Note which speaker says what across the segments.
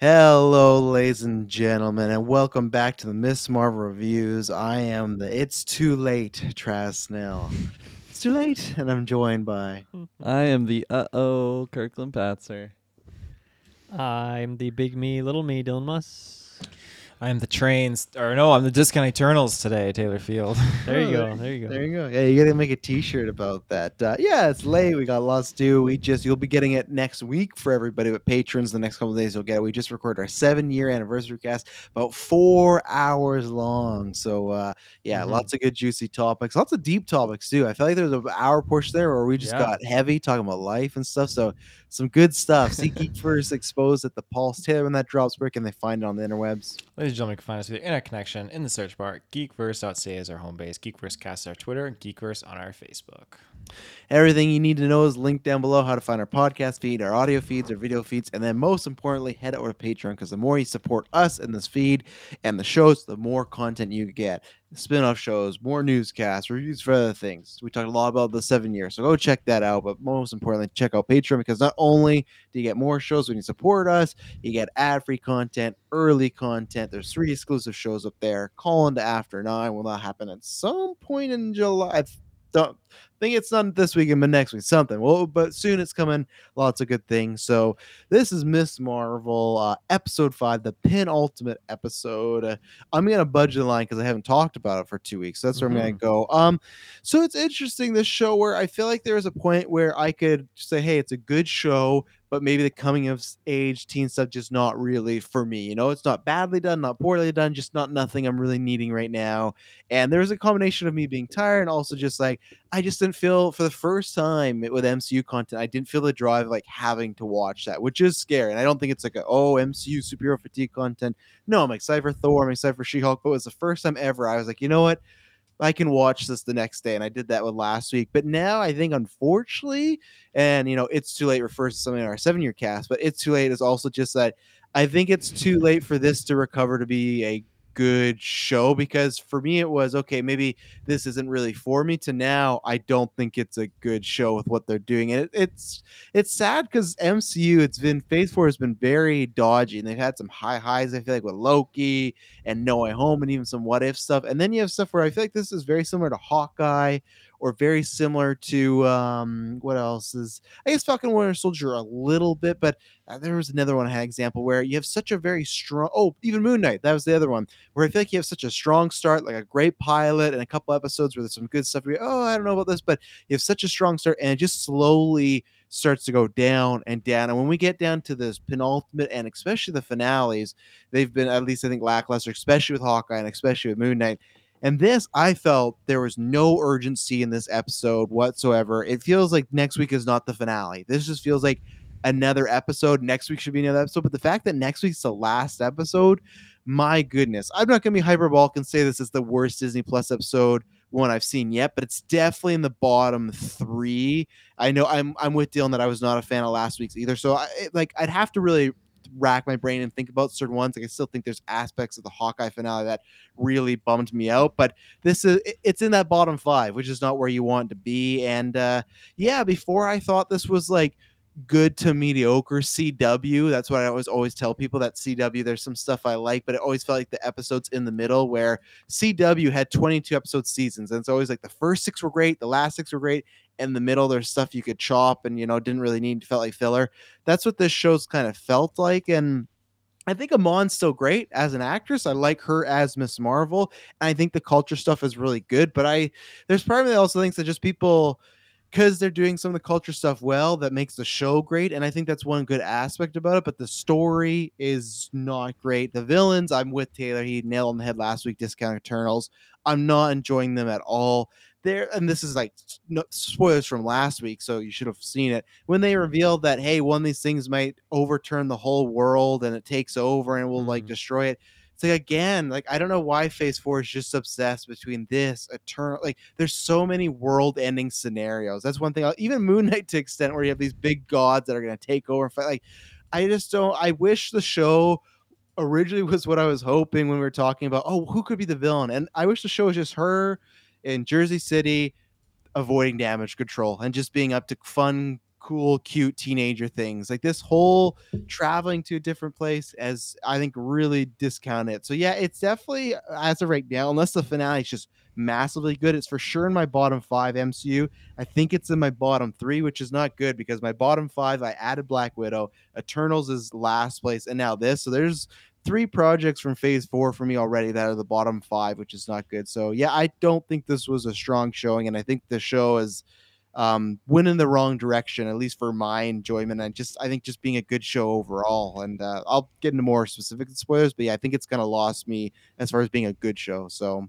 Speaker 1: Hello, ladies and gentlemen, and welcome back to the Miss Marvel reviews. I am the It's Too Late Travis Snell. It's too late, and I'm joined by
Speaker 2: I am the uh oh Kirkland Patzer.
Speaker 3: I'm the big me, little me, Dylan Muss.
Speaker 4: I'm the trains, or no, I'm the Discount Eternals today, Taylor Field.
Speaker 3: There you go. There you go.
Speaker 1: There you go. Yeah, you gotta make a T-shirt about that. Uh, yeah, it's late. We got lots to do. We just you'll be getting it next week for everybody but patrons. The next couple of days you'll get it. We just recorded our seven-year anniversary cast, about four hours long. So uh, yeah,
Speaker 3: Mhm.
Speaker 1: lots of good juicy topics, lots of deep topics too. I feel like there's an hour push there where we just
Speaker 3: Yeah.
Speaker 1: got heavy talking about life and stuff. So some good stuff. See Geekverse exposed at the Pulse. Taylor, when that drops, where can they find it on the interwebs?
Speaker 4: Ladies and gentlemen, you can find us via Internet Connection in the search bar. Geekverse.ca is our home base. Geekverse cast our Twitter, Geekverse on our Facebook.
Speaker 1: Everything you need to know is linked down below how to find our podcast feed, our audio feeds, our video feeds, and then most importantly, head over to Patreon because the more you support us in this feed and the shows, the more content you get. Spin off shows, more newscasts, reviews for other things. We talked a lot about the seven years, so go check that out. But most importantly, check out Patreon because not only do you get more shows when you support us, you get ad free content, early content. There's three exclusive shows up there. Call into After Nine will not happen at some point in July. Don't think it's not this weekend, but next week, something. Well, but soon it's coming. Lots of good things. So this is Miss Marvel, uh, episode five, the penultimate episode. Uh, I'm gonna budget line because I haven't talked about it for two weeks. So that's where I'm gonna go. Um, so it's interesting this show where I feel like there is a point where I could say, hey, it's a good show, but maybe the coming of age teen stuff just not really for me. You know, it's not badly done, not poorly done, just not nothing I'm really needing right now. And there's a combination of me being tired and also just like I just didn't feel for the first time with MCU content, I didn't feel the drive like having to watch that, which is scary. And I don't think it's like a oh MCU superhero fatigue content. No, I'm excited for Thor, I'm excited for She-Hulk, but it was the first time ever I was like, you know what? I can watch this the next day, and I did that with last week. But now I think, unfortunately, and you know, it's too late refers to something in our seven-year cast, but it's too late is also just that I think it's too late for this to recover to be a good show because for me it was okay maybe this isn't really for me to now i don't think it's a good show with what they're doing and it, it's it's sad because mcu it's been phase four has been very dodgy and they've had some high highs i feel like with loki and no way home and even some what if stuff and then you have stuff where i feel like this is very similar to hawkeye or very similar to um what else is I guess Falcon Winter Soldier a little bit, but uh, there was another one I had example where you have such a very strong oh even Moon Knight that was the other one where I feel like you have such a strong start like a great pilot and a couple episodes where there's some good stuff. Where oh I don't know about this, but you have such a strong start and it just slowly starts to go down and down. And when we get down to this penultimate and especially the finales, they've been at least I think lackluster, especially with Hawkeye and especially with Moon Knight. And this, I felt there was no urgency in this episode whatsoever. It feels like next week is not the finale. This just feels like another episode. Next week should be another episode. But the fact that next week's the last episode, my goodness, I'm not going to be hyperbolic and say this is the worst Disney Plus episode one I've seen yet, but it's definitely in the bottom three. I know I'm I'm with Dylan that I was not a fan of last week's either. So I like I'd have to really rack my brain and think about certain ones. Like I still think there's aspects of the Hawkeye finale that really bummed me out, but this is it's in that bottom five, which is not where you want to be. And uh yeah, before I thought this was like good to mediocre CW. That's what I always always tell people that CW there's some stuff I like, but it always felt like the episodes in the middle where CW had 22 episode seasons and it's always like the first 6 were great, the last 6 were great, in the middle there's stuff you could chop and you know didn't really need felt like filler. That's what this show's kind of felt like and I think Iman's still great as an actress. I like her as Miss Marvel. And I think the culture stuff is really good. But I there's that also things that just people because they're doing some of the culture stuff well that makes the show great and i think that's one good aspect about it but the story is not great. The villains i'm with taylor he nailed on the head last week discount eternals. I'm not enjoying them at all. There and this is like no, spoilers from last week so you should have seen it. When they revealed that hey one of these things might overturn the whole world and it takes over and will like mm-hmm. destroy it it's like again, like I don't know why Phase Four is just obsessed between this eternal. Like there's so many world-ending scenarios. That's one thing. I'll, even Moon Knight to extent where you have these big gods that are going to take over. Fight. Like I just don't. I wish the show originally was what I was hoping when we were talking about. Oh, who could be the villain? And I wish the show was just her in Jersey City avoiding damage control and just being up to fun cool, cute teenager things. Like this whole traveling to a different place as I think really discount it. So yeah, it's definitely as of right now, unless the finale is just massively good, it's for sure in my bottom five MCU. I think it's in my bottom three, which is not good because my bottom five I added Black Widow, Eternals is last place, and now this. So there's three projects from phase four for me already that are the bottom five, which is not good. So yeah, I don't think this was a strong showing, and I think the show is um, went in the wrong direction, at least for my enjoyment. And just, I think, just being a good show overall. And uh, I'll get into more specific spoilers, but yeah, I think it's kind of lost me as far as being a good show. So,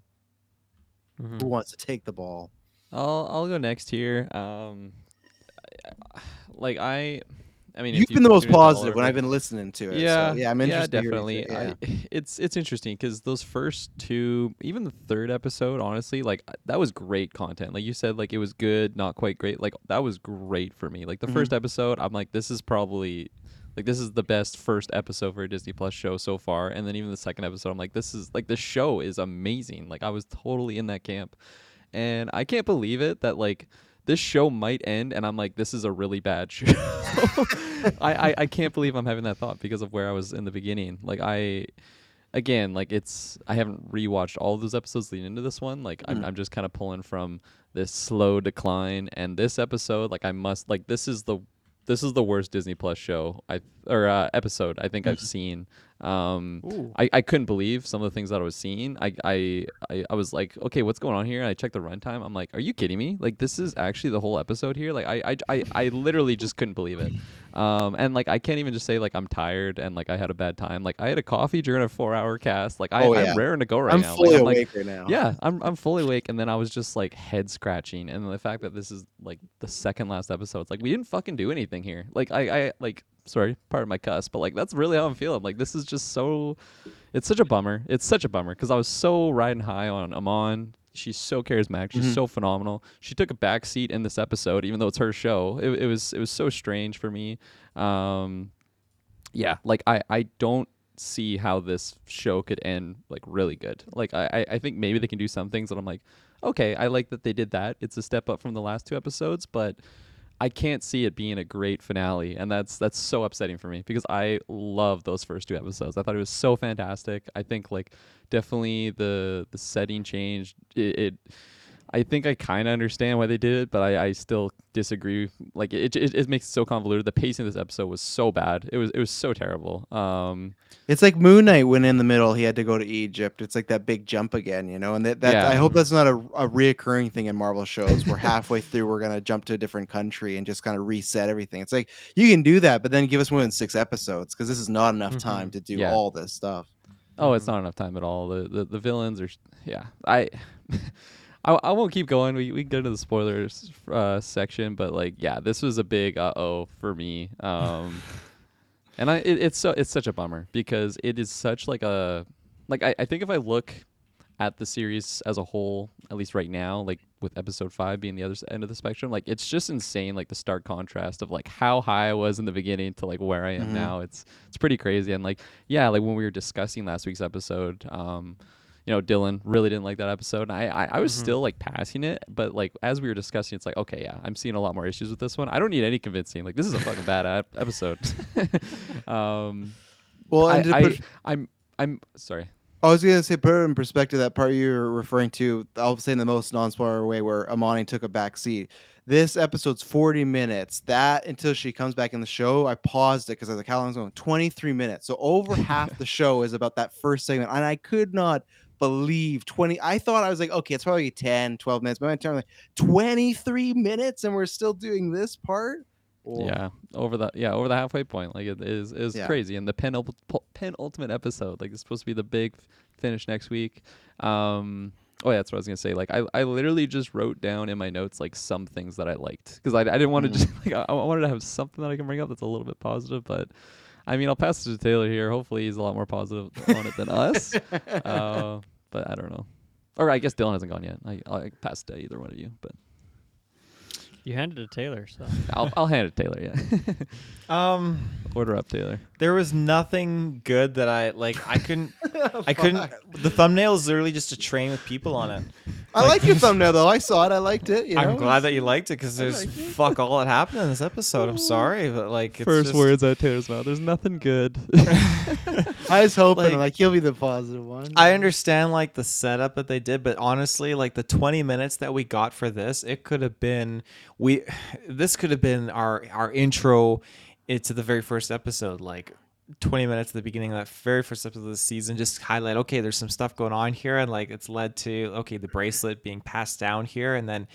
Speaker 1: mm-hmm. who wants to take the ball?
Speaker 2: I'll I'll go next here. Um, like I I mean,
Speaker 1: you've been the most positive when I've been listening to it.
Speaker 2: Yeah,
Speaker 1: so,
Speaker 2: yeah, I'm interested. Yeah, definitely. It, yeah. I, it's it's interesting because those first two, even the third episode, honestly, like that was great content. Like you said, like it was good, not quite great. Like that was great for me. Like the mm-hmm. first episode, I'm like, this is probably like this is the best first episode for a Disney Plus show so far. And then even the second episode, I'm like, this is like the show is amazing. Like I was totally in that camp, and I can't believe it that like this show might end and I'm like, this is a really bad show. I, I, I can't believe I'm having that thought because of where I was in the beginning. Like I again, like it's I haven't rewatched all of those episodes leading into this one. Like mm. I'm I'm just kind of pulling from this slow decline and this episode, like I must like this is the this is the worst Disney Plus show I or uh, episode I think I've seen. Um, I, I couldn't believe some of the things that I was seeing. I, I, I, I was like, okay, what's going on here? And I checked the runtime. I'm like, are you kidding me? Like, this is actually the whole episode here. Like, I, I, I, I literally just couldn't believe it. Um, and like, I can't even just say like I'm tired and like I had a bad time. Like, I had a coffee during a four hour cast. Like, I, oh, yeah. I'm raring to go right
Speaker 1: I'm
Speaker 2: now.
Speaker 1: Fully
Speaker 2: like, I'm
Speaker 1: awake
Speaker 2: like,
Speaker 1: right now.
Speaker 2: Yeah, I'm, I'm fully awake. And then I was just like head scratching. And the fact that this is like the second last episode, it's like we didn't fucking do anything here. Like, I, I like sorry, part of my cuss, but like that's really how I'm feeling. Like this is just so, it's such a bummer. It's such a bummer because I was so riding high on Iman. She's so charismatic. She's mm-hmm. so phenomenal. She took a back seat in this episode, even though it's her show. It, it was it was so strange for me. Um, yeah, like I I don't see how this show could end like really good. Like I- I think maybe they can do some things that I'm like, okay, I like that they did that. It's a step up from the last two episodes, but I can't see it being a great finale, and that's that's so upsetting for me because I love those first two episodes. I thought it was so fantastic. I think like definitely the the setting changed. It, it I think I kind of understand why they did it, but I, I still disagree. Like it, it, it makes it so convoluted. The pacing of this episode was so bad. It was it was so terrible. Um,
Speaker 1: It's like Moon Knight when in the middle he had to go to Egypt. It's like that big jump again, you know. And that, that
Speaker 2: Yeah.
Speaker 1: I hope that's not a, a reoccurring thing in Marvel shows. Where halfway through we're gonna jump to a different country and just kind of reset everything. It's like you can do that, but then give us more than six episodes because this is not enough time to do
Speaker 2: Yeah.
Speaker 1: all this stuff.
Speaker 2: Oh, it's not enough time at all. The the, the villains are yeah. I I, I won't keep going. We we can go to the spoilers uh, section, but like yeah, this was a big uh oh for me. Um, and I it, it's so it's such a bummer because it is such like a like I, I think if I look at the series as a whole, at least right now, like with episode five being the other end of the spectrum, like it's just insane, like the stark contrast of like how high I was in the beginning to like where I am
Speaker 1: Mhm.
Speaker 2: now. It's it's pretty crazy, and like yeah, like when we were discussing last week's episode, um, you know, Dylan really didn't like that episode. And I I, I was
Speaker 3: Mhm.
Speaker 2: still like passing it, but like as we were discussing, it's like okay, yeah, I'm seeing a lot more issues with this one. I don't need any convincing. Like this is a fucking bad ep- episode. um,
Speaker 1: Well,
Speaker 2: I,
Speaker 1: and to
Speaker 2: I,
Speaker 1: put-
Speaker 2: I'm I'm sorry.
Speaker 1: I was gonna say, put it in perspective. That part you're referring to, I'll say in the most non-spoiler way, where Amani took a back seat. This episode's forty minutes. That until she comes back in the show, I paused it because I was like, "How long's it going?" Twenty-three minutes. So over half the show is about that first segment, and I could not believe 20 i thought i was like okay it's probably 10 12 minutes but my turn like 23 minutes and we're still doing this part.
Speaker 2: Yeah, over the yeah over the halfway point, like it is is
Speaker 1: Yeah.
Speaker 2: crazy. And the pen penultimate episode, like it's supposed to be the big finish next week. Um, oh yeah, that's what I was gonna say. Like I, I literally just wrote down in my notes like some things that I liked because I, I didn't want to
Speaker 1: Mm.
Speaker 2: just like I, I wanted to have something that I can bring up that's a little bit positive. But I mean, I'll pass it to Taylor here. Hopefully, he's a lot more positive on it than us. Uh, but I don't know. Or I guess Dylan hasn't gone yet. I I pass it to either one of you, but
Speaker 3: You handed it to Taylor, so
Speaker 2: I'll I'll hand it to Taylor. Yeah.
Speaker 4: Um,
Speaker 2: Order up, Taylor.
Speaker 4: there was nothing good that I like. I couldn't. I couldn't. The thumbnail is literally just a train with people on it.
Speaker 1: i like your thumbnail though i saw it i liked it you
Speaker 4: I'm glad that you liked it because there's fuck all that happened in this episode. I'm sorry, but like it's
Speaker 2: First
Speaker 4: just-
Speaker 2: words out of Taylor's mouth. There's nothing good.
Speaker 1: I was hoping
Speaker 4: Like-
Speaker 1: like, like he'll be the positive one.
Speaker 4: I understand like the setup that they did, but honestly, like the 20 minutes that we got for this, it could have been we this could have been our our intro into the very first episode like 20 minutes at the beginning of that very first episode of the season just highlight okay there's some stuff going on here and like it's led to okay the bracelet being passed down here and then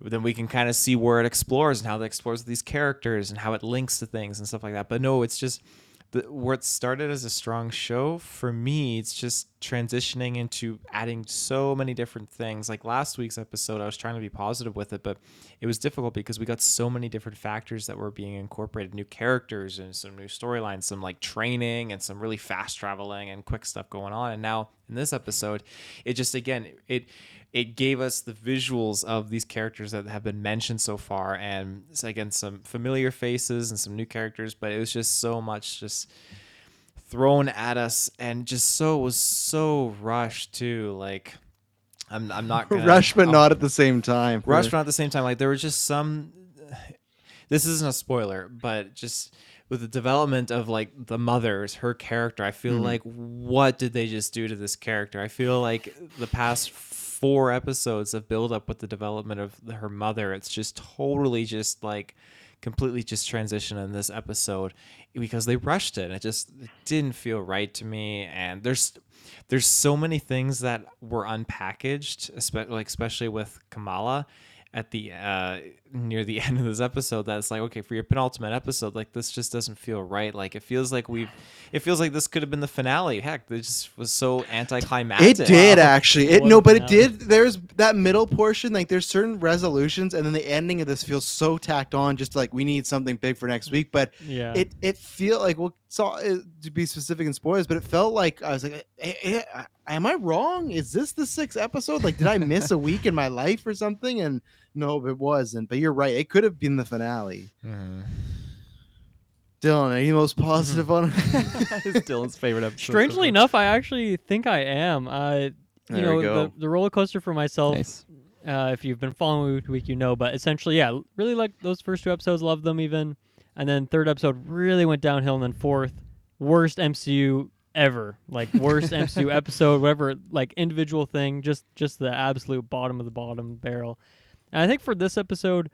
Speaker 4: then we can kind of see where it explores and how it explores these characters and how it links to things and stuff like that. But no, it's just the, started as a strong show for me. It's just transitioning into adding so many different things. Like last week's episode, I was trying to be positive with it, but it was difficult because we got so many different factors that were being incorporated, new characters and some new storylines, some like training and some really fast traveling and quick stuff going on. And now in this episode, it just again it it gave us the visuals of these characters that have been mentioned so far and it's, again some familiar faces and some new characters but it was just so much just thrown at us and just so was so rushed too like i'm, I'm not gonna,
Speaker 1: rush but
Speaker 4: I'm-
Speaker 1: not at the same time
Speaker 4: rush but not at the same time like there was just some this isn't a spoiler but just with the development of like the mothers her character i feel
Speaker 1: Mhm.
Speaker 4: like what did they just do to this character i feel like the past four episodes of build up with the development of her mother. It's just totally just like completely just transition in this episode because they rushed it. It just it didn't feel right to me. And there's there's so many things that were unpackaged especially like especially with kamala at the uh near the end of this episode that's like okay for your penultimate episode like this just doesn't feel right like it feels like we've it feels like this could have been the finale heck this just was so anticlimactic
Speaker 1: It did actually. It
Speaker 3: What
Speaker 1: no,
Speaker 3: a
Speaker 1: but it did. There's that middle portion. Like there's certain resolutions, and then the ending of this feels so tacked on. Just like we need something big for next week. But
Speaker 3: yeah.
Speaker 1: it it feel like well, so uh, to be specific in spoilers, but it felt like I was like, eh, eh, eh, am I wrong? Is this the sixth episode? Like, did I miss a week in my life or something? And no, it wasn't. But you're right. It could have been the finale. Dylan, are you most positive on it?
Speaker 2: Dylan's favorite episode.
Speaker 3: Strangely enough, I actually think I am. Uh, you
Speaker 1: There
Speaker 3: know,
Speaker 1: go.
Speaker 3: the, the roller coaster for myself.
Speaker 2: Nice.
Speaker 3: Uh, if you've been following week to week, you know. But essentially, yeah, really like those first two episodes. Love them even, and then third episode really went downhill. And then fourth, worst MCU ever. Like worst MCU episode, whatever. Like individual thing, just just the absolute bottom of the bottom barrel. And I think for this episode,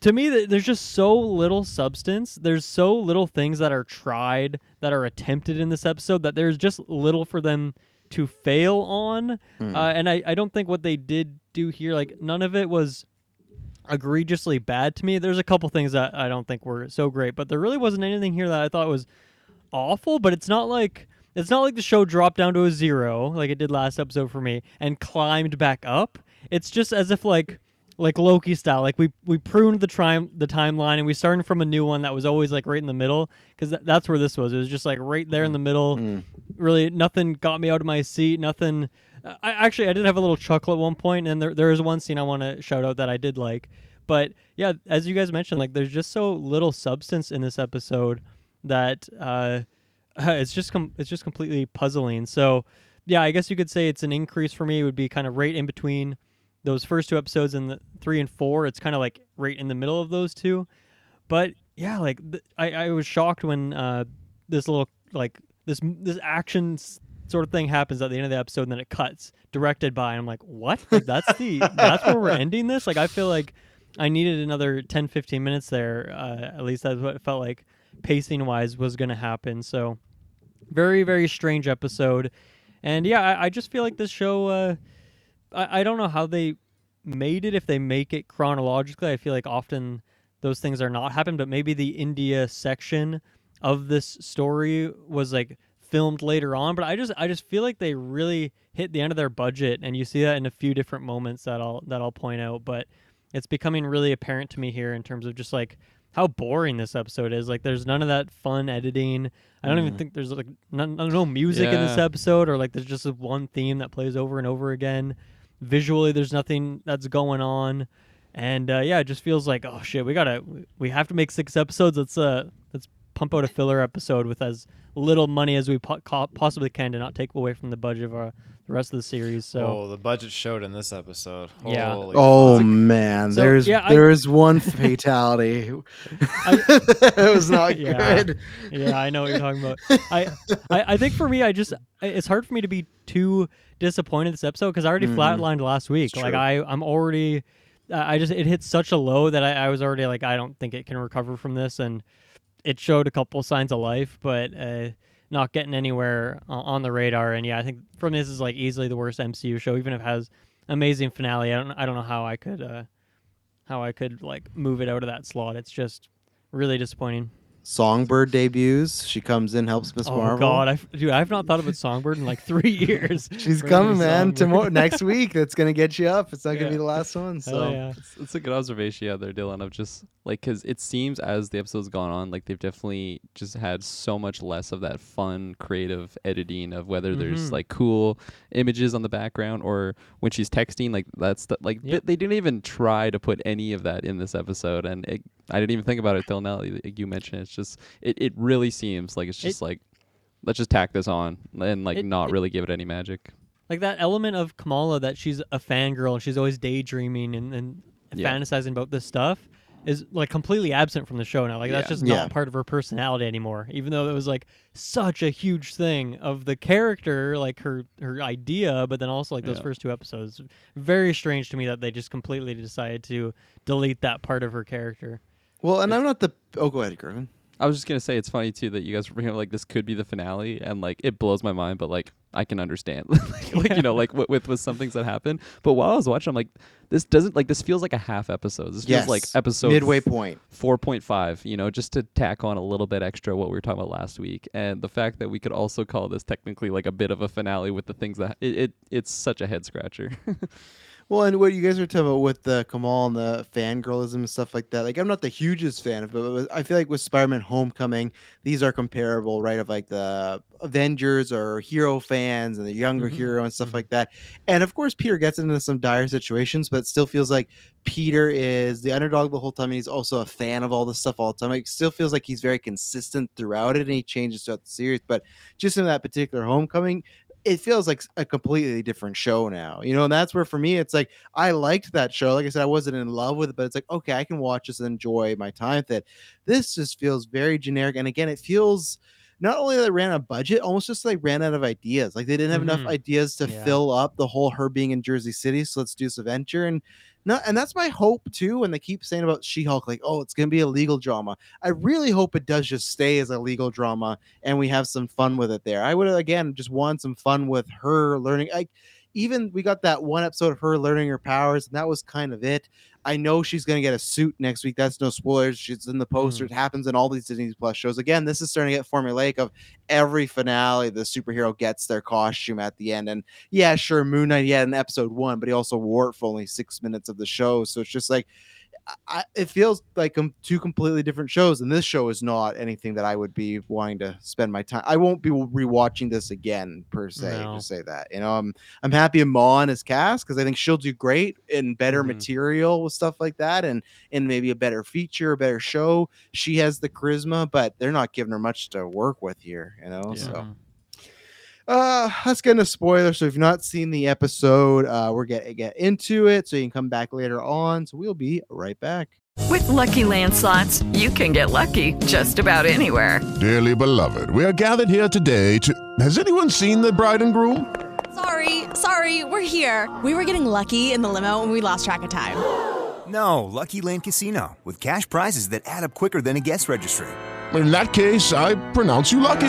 Speaker 3: to me, th- there's just so little substance. There's so little things that are tried, that are attempted in this episode, that there's just little for them to fail on. Uh, and I, I don't think what they did do here, like, none of it was egregiously bad to me. There's a couple things that I don't think were so great, but there really wasn't anything here that I thought was awful, but it's not like. It's not like the show dropped down to a zero like it did last episode for me and climbed back up. It's just as if like like Loki style. Like we we pruned the time the timeline and we started from a new one that was always like right in the middle because th- that's where this was. It was just like right there in mm. the middle. Mm. Really, nothing got me out of my seat. Nothing. I actually I did have a little chuckle at one point, and there there is one scene I want to shout out that I did like. But yeah, as you guys mentioned, like there's just so little substance in this episode that uh, it's just com- it's just completely puzzling. So yeah, I guess you could say it's an increase for me. It would be kind of right in between those first two episodes and the three and four. It's kind of like right in the middle of those two. But yeah, like th- I, I was shocked when uh, this little like this this action sort of thing happens at the end of the episode and then it cuts directed by and I'm like, what? Like that's the that's where we're ending this? Like I feel like I needed another 10 15 minutes there. Uh, at least that's what it felt like pacing wise was going to happen. So very very strange episode. And yeah, I, I just feel like this show uh I, I don't know how they made it if they make it chronologically. I feel like often those things are not happen, but maybe the India section of this story was like filmed later on. But I just I just feel like they really hit the end of their budget, and you see that in a few different moments that I'll that I'll point out. But it's becoming really apparent to me here in terms of just like how boring this episode is. Like, there's none of that fun editing. I don't even think there's like none, no music in this episode, or like there's just one theme that plays over and over again. Visually, there's nothing that's going on, and uh, yeah, it just feels like oh shit, we gotta we have to make six episodes. Let's uh let's pump out a filler episode with as little money as we po- possibly can to not take away from the budget of our, the rest of the series. So
Speaker 4: oh, the budget showed in this episode.
Speaker 3: Yeah.
Speaker 4: Holy
Speaker 1: Oh
Speaker 4: fuck.
Speaker 1: man,
Speaker 3: So,
Speaker 1: there's
Speaker 3: yeah, I-
Speaker 1: there is one fatality. it was not
Speaker 3: Yeah.
Speaker 1: good.
Speaker 3: yeah, I know what you're talking about. I, I, I think for me, I just it's hard for me to be too disappointed this episode because I already flatlined last week. Like. I, I'm already, I just it hit such a low that I, I was already like I don't think it can recover from this, and it showed a couple signs of life, but uh, not getting anywhere o- on the radar. And yeah, I think from this is like easily the worst MCU show, even if it has amazing finale. I don't, I don't know how I could, uh, how I could like move it out of that slot. It's just really disappointing.
Speaker 1: Songbird debuts. She comes in, helps Miss
Speaker 3: Oh
Speaker 1: Marvel.
Speaker 3: God, I dude, I've not thought of about Songbird in like three years.
Speaker 1: She's coming, man. Tomorrow, next week. That's gonna get you up. It's not gonna be the last one.
Speaker 3: Hell
Speaker 1: So
Speaker 3: yeah.
Speaker 2: It's, it's a good observation yeah there dylan of just like because it seems as the episode's gone on like they've definitely just had so much less of that fun creative editing of whether there's
Speaker 3: Mhm.
Speaker 2: like cool images on the background or when she's texting like that's the like th-
Speaker 3: Yep.
Speaker 2: they didn't even try to put any of that in this episode and it, i didn't even think about it till now like you mentioned it. it's just it, it really seems like it's
Speaker 3: It-
Speaker 2: just like let's just tack this on and like
Speaker 3: It-
Speaker 2: not
Speaker 3: it-
Speaker 2: really give it any magic
Speaker 3: Like that element of Kamala that she's a fangirl and she's always daydreaming and, and
Speaker 2: Yeah.
Speaker 3: fantasizing about this stuff is like completely absent from the show now. Like that's
Speaker 2: Yeah.
Speaker 3: just
Speaker 1: Yeah.
Speaker 3: not part of her personality anymore. Even though it was like such a huge thing of the character, like her her idea, but then also like those
Speaker 2: Yeah.
Speaker 3: first two episodes. Very strange to me that they just completely decided to delete that part of her character.
Speaker 1: Well, and I'm not the. Oh, go ahead, Griffin.
Speaker 2: I was just gonna say it's funny too that you guys were bringing up like this could be the finale and like it blows my mind, but like I can understand like, like, you know like with, with with some things that happen. But while I was watching, I'm like, this doesn't like this feels like a half episode. This
Speaker 1: Yes.
Speaker 2: feels like episode
Speaker 1: midway point.
Speaker 2: four point five. You know, just to tack on a little bit extra what we were talking about last week, and the fact that we could also call this technically like a bit of a finale with the things that it, it it's such a head scratcher.
Speaker 1: Well, and what you guys were talking about with the Kamal and the fangirlism and stuff like that. Like, I'm not the hugest fan of it, but I feel like with Spider-Man: Homecoming, these are comparable, right? Of like the Avengers or hero fans and the younger
Speaker 3: Mhm.
Speaker 1: hero and stuff like that. And of course, Peter gets into some dire situations, but still feels like Peter is the underdog the whole time. And he's also a fan of all this stuff all the time. It still feels like he's very consistent throughout it, and he changes throughout the series. But just in that particular Homecoming, it feels like a completely different show now, you know, and that's where for me it's like I liked that show. Like I said, I wasn't in love with it, but it's like okay, I can watch this and enjoy my time with it. This just feels very generic, and again, it feels not only that they ran out of budget, almost just like ran out of ideas. Like they didn't have enough
Speaker 3: Mhm.
Speaker 1: ideas to
Speaker 3: Yeah.
Speaker 1: fill up the whole her being in Jersey City. So let's do this adventure and. Not, and that's my hope too. When they keep saying about She-Hulk, like, oh, it's gonna be a legal drama. I really hope it does just stay as a legal drama and we have some fun with it there. I would again just want some fun with her learning. Like even we got that one episode of her learning her powers, and that was kind of it. I know she's gonna get a suit next week. That's no spoilers. She's in the poster. Mm. It happens in all these Disney Plus shows. Again, this is starting to get formulaic of every finale, the superhero gets their costume at the end. And yeah, sure, Moon Knight he had an episode one, but he also wore it for only six minutes of the show. So it's just like I, it feels like um, two completely different shows, and this show is not anything that I would be wanting to spend my time. I won't be rewatching this again per se.
Speaker 3: No.
Speaker 1: To say that, you know, I'm I'm happy Iman is cast because I think she'll do great in better
Speaker 3: Mhm.
Speaker 1: material with stuff like that, and and maybe a better feature, a better show. She has the charisma, but they're not giving her much to work with here, you know.
Speaker 2: Yeah.
Speaker 1: So. Uh, let's get into spoilers. So if you've not seen the episode, uh, we're gonna get into it, so you can come back later on. So we'll be right back.
Speaker 5: With Lucky Land slots, you can get lucky just about anywhere.
Speaker 6: Dearly beloved, we are gathered here today to. Has anyone seen the bride and groom?
Speaker 7: Sorry, sorry, we're here. We were getting lucky in the limo and we lost track of time.
Speaker 8: No, Lucky Land Casino, with cash prizes that add up quicker than a guest registry.
Speaker 6: In that case, I pronounce you lucky.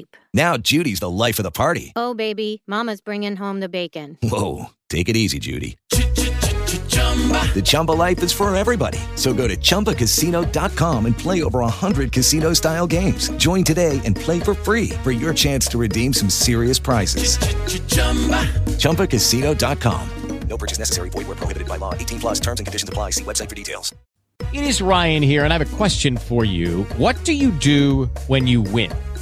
Speaker 9: Now Judy's the life of the party.
Speaker 10: Oh, baby, Mama's bringing home the bacon.
Speaker 9: Whoa, take it easy, Judy. The Chumba life is for everybody. So go to ChumbaCasino.com and play over 100 casino-style games. Join today and play for free for your chance to redeem some serious prizes. ChumbaCasino.com.
Speaker 11: No purchase necessary. Void were prohibited by law. 18 plus. Terms and conditions apply. See website for details.
Speaker 12: It is Ryan here, and I have a question for you. What do you do when you win?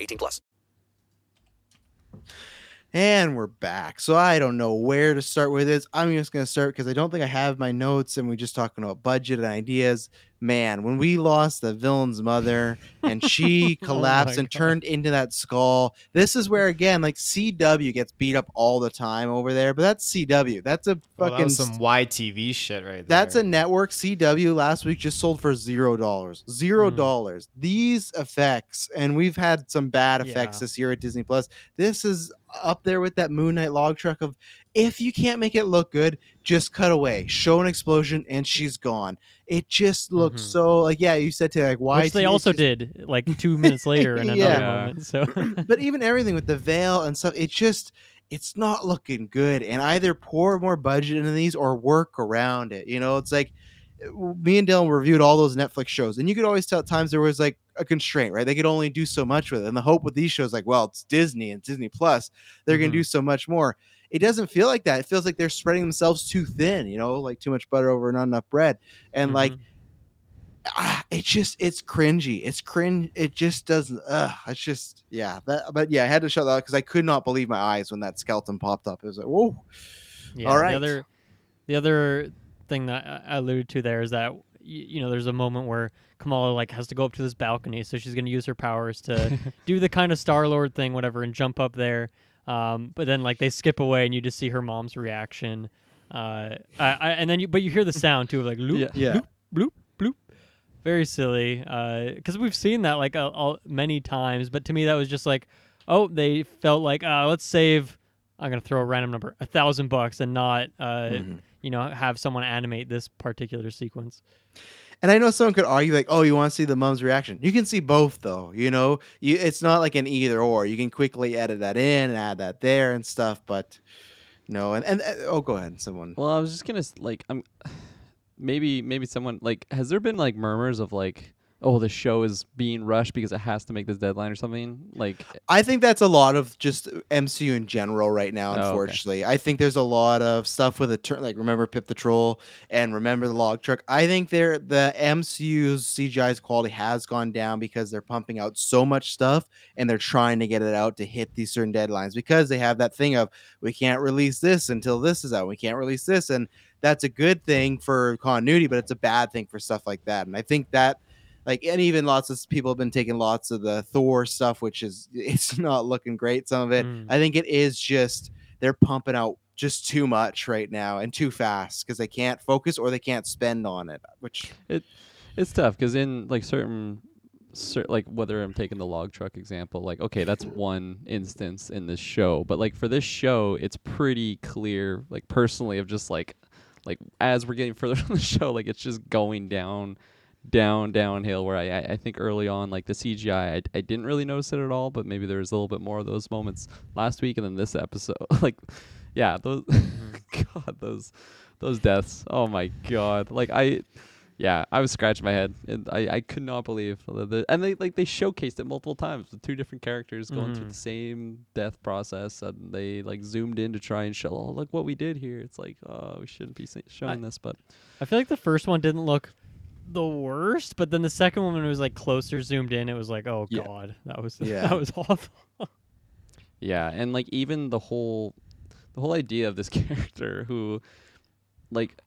Speaker 11: 18 plus.
Speaker 1: And we're back. So I don't know where to start with this. I'm just going to start because I don't think I have my notes and we're just talking about budget and ideas. Man, when we lost the villain's mother and she
Speaker 3: Oh
Speaker 1: collapsed
Speaker 3: my
Speaker 1: and turned into that skull, this is where, again, like CW gets beat up all the time over there, but that's CW. That's a
Speaker 4: Well, that
Speaker 1: fucking.
Speaker 4: some YTV shit right there.
Speaker 1: That's a network. CW last week just sold for zero dollars. Zero
Speaker 3: Mm.
Speaker 1: dollars. These effects, and we've had some bad effects
Speaker 3: Yeah.
Speaker 1: this year at Disney Plus. This is up there with that Moon Knight log truck of if you can't make it look good, just cut away, show an explosion, and she's gone. It just looks
Speaker 3: Mhm.
Speaker 1: so like yeah. You said to like why
Speaker 3: Which they also did like two minutes later in another
Speaker 1: Yeah.
Speaker 3: moment. So
Speaker 1: but even everything with the veil and stuff, it just it's not looking good. And either pour more budget into these or work around it. You know, it's like me and Dylan reviewed all those Netflix shows, and you could always tell at times there was like a constraint, right? They could only do so much with it. And the hope with these shows, like, well, it's Disney and Disney Plus, they're gonna do so much more. It doesn't feel like that. It feels like they're spreading themselves too thin, you know, like too much butter over not enough bread. And like ah, it's just it's cringy. It's cringe. It just doesn't. Uh, it's just yeah. That, but yeah, I had to shut that out because I could not believe my eyes when that skeleton popped up. It was like whoa.
Speaker 3: Yeah,
Speaker 1: All right.
Speaker 3: The other, the other thing that I I alluded to there is that you know there's a moment where Kamala like has to go up to this balcony, so she's going to use her powers to do the kind of Star Lord thing, whatever, and jump up there. Um, but then like they skip away, and you just see her mom's reaction. Uh, I, I, and then you, but you hear the sound too, of like loop,
Speaker 1: Yeah.
Speaker 3: loop, bloop, bloop. Very silly. Because we've seen that like a, a, many times, but to me that was just like, oh, they felt like, uh, let's save. I'm gonna throw a random number, a thousand bucks, and not, uh,
Speaker 1: Mhm.
Speaker 3: you know, have someone animate this particular sequence.
Speaker 1: And I know someone could argue like, oh, you want to see the mom's reaction? You can see both though. You know, you it's not like an either or. You can quickly edit that in and add that there and stuff. But no, and and uh, oh, go ahead, someone.
Speaker 2: Well, I was just gonna like I'm maybe maybe someone like has there been like murmurs of like oh the show is being rushed because it has to make this deadline or something like
Speaker 1: I think that's a lot of just MCU in general right now.
Speaker 2: Oh, okay.
Speaker 1: Unfortunately, I think there's a lot of stuff with the turn. Like remember Pip the Troll and remember the log truck. I think they're the MCU's CGI's quality has gone down because they're pumping out so much stuff and they're trying to get it out to hit these certain deadlines because they have that thing of we can't release this until this is out. We can't release this and that's a good thing for continuity, but it's a bad thing for stuff like that. And I think that like and even lots of people have been taking lots of the Thor stuff, which is it's not looking great. Some of it,
Speaker 3: Mm.
Speaker 1: I think it is just they're pumping out just too much right now and too fast because they can't focus or they can't spend on it. Which
Speaker 2: it it's tough because in like certain cer- like whether I'm taking the log truck example, like okay, that's one instance in this show, but like for this show, it's pretty clear, like personally, of just like like as we're getting further on the show, like it's just going down, down, downhill. Where I I, I think early on, like the CGI, I, I didn't really notice it at all, but maybe there was a little bit more of those moments last week and then this episode, like yeah, those God those those deaths. Oh my god, like I yeah, I was scratching my head, and I, I could not believe the, and they like they showcased it multiple times with two different characters going through
Speaker 3: Mhm.
Speaker 2: the same death process, and they like zoomed in to try and show, oh look what we did here. It's like, oh, we shouldn't be showing this, but
Speaker 3: I feel like the first one didn't look the worst, but then the second one when it was like closer zoomed in, it was like, oh
Speaker 2: Yeah.
Speaker 3: god, that was
Speaker 2: Yeah.
Speaker 3: that was awful.
Speaker 2: Yeah, and like even the whole the whole idea of this character who like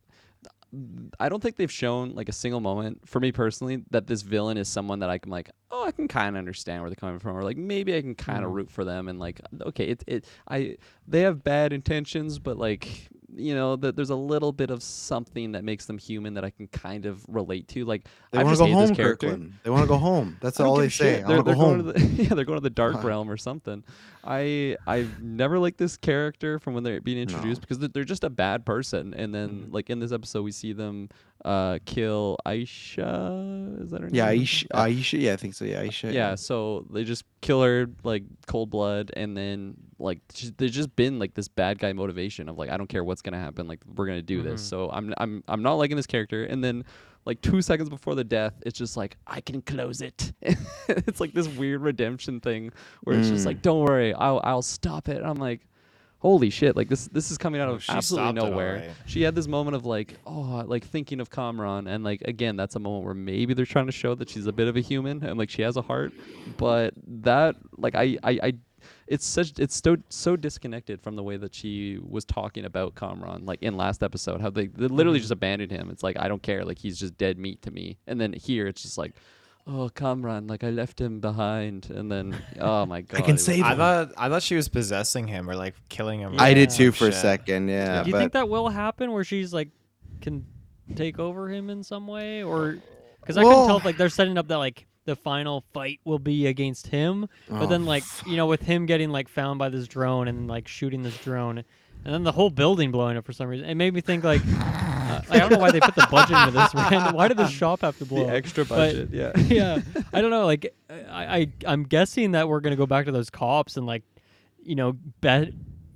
Speaker 2: I don't think they've shown like a single moment for me personally that this villain is someone that I can like oh I can kind of understand where they're coming from or like maybe I can kind of
Speaker 3: Mhm.
Speaker 2: root for them and like okay it it I they have bad intentions but like you know that there's a little bit of something that makes them human that I can kind of relate to like
Speaker 1: they
Speaker 2: I
Speaker 1: want to go home, Kirkland. They want to go home. That's all they say.
Speaker 2: They're,
Speaker 1: want to
Speaker 2: they're
Speaker 1: go home.
Speaker 2: going to the yeah, they're going to the dark realm or something. I I've never liked this character from when they're being introduced because they're, they're just a bad person. And then
Speaker 1: Mm-hmm.
Speaker 2: like in this episode, we see them uh kill Aisha. Is that her
Speaker 1: yeah,
Speaker 2: name?
Speaker 1: Aisha, Aisha. Yeah, I think so. Yeah, Aisha.
Speaker 2: Yeah, so they just kill her like cold blood, and then like just, there's just been like this bad guy motivation of like I don't care what's gonna happen, like we're gonna do this.
Speaker 3: Mhm.
Speaker 2: So I'm I'm I'm not liking this character, and then like two seconds before the death, it's just like I can close it. it's like this weird redemption thing where it's just
Speaker 4: Mm.
Speaker 2: like don't worry, I'll I'll stop it. And I'm like. Holy shit! Like this, this is coming out
Speaker 4: Oh,
Speaker 2: of
Speaker 4: she
Speaker 2: absolutely
Speaker 4: stopped it
Speaker 2: nowhere.
Speaker 4: alright.
Speaker 2: She had this moment of like, oh, like thinking of Kamran, and like again, that's a moment where maybe they're trying to show that she's a bit of a human and like she has a heart, but that like I I I, it's such it's so so disconnected from the way that she was talking about Kamran like in last episode how they, they literally
Speaker 3: Mhm.
Speaker 2: just abandoned him. It's like I don't care, like he's just dead meat to me. And then here it's just like oh Kamran, like I left him behind and then oh my god. it was-
Speaker 4: I thought I thought she was possessing him or like killing him. or
Speaker 1: I did
Speaker 4: some
Speaker 1: too for a
Speaker 4: shit.
Speaker 1: second. Yeah,
Speaker 3: Do you
Speaker 1: but
Speaker 3: think that will happen where she's like can take over him in some way, or because I couldn't tell if like they're setting up that like the final fight will be against him, but
Speaker 1: Oh,
Speaker 3: then like you know with him getting like found by this drone and like shooting this drone, and then the whole building blowing up for some reason, it made me think like. Uh, I don't know why they put the budget into this. Random. Why did the shop have to blow? up?
Speaker 2: extra
Speaker 3: But-
Speaker 2: budget, yeah.
Speaker 3: yeah. I don't know. Like, I, I I'm guessing that we're gonna go back to those cops and like, you know, bet,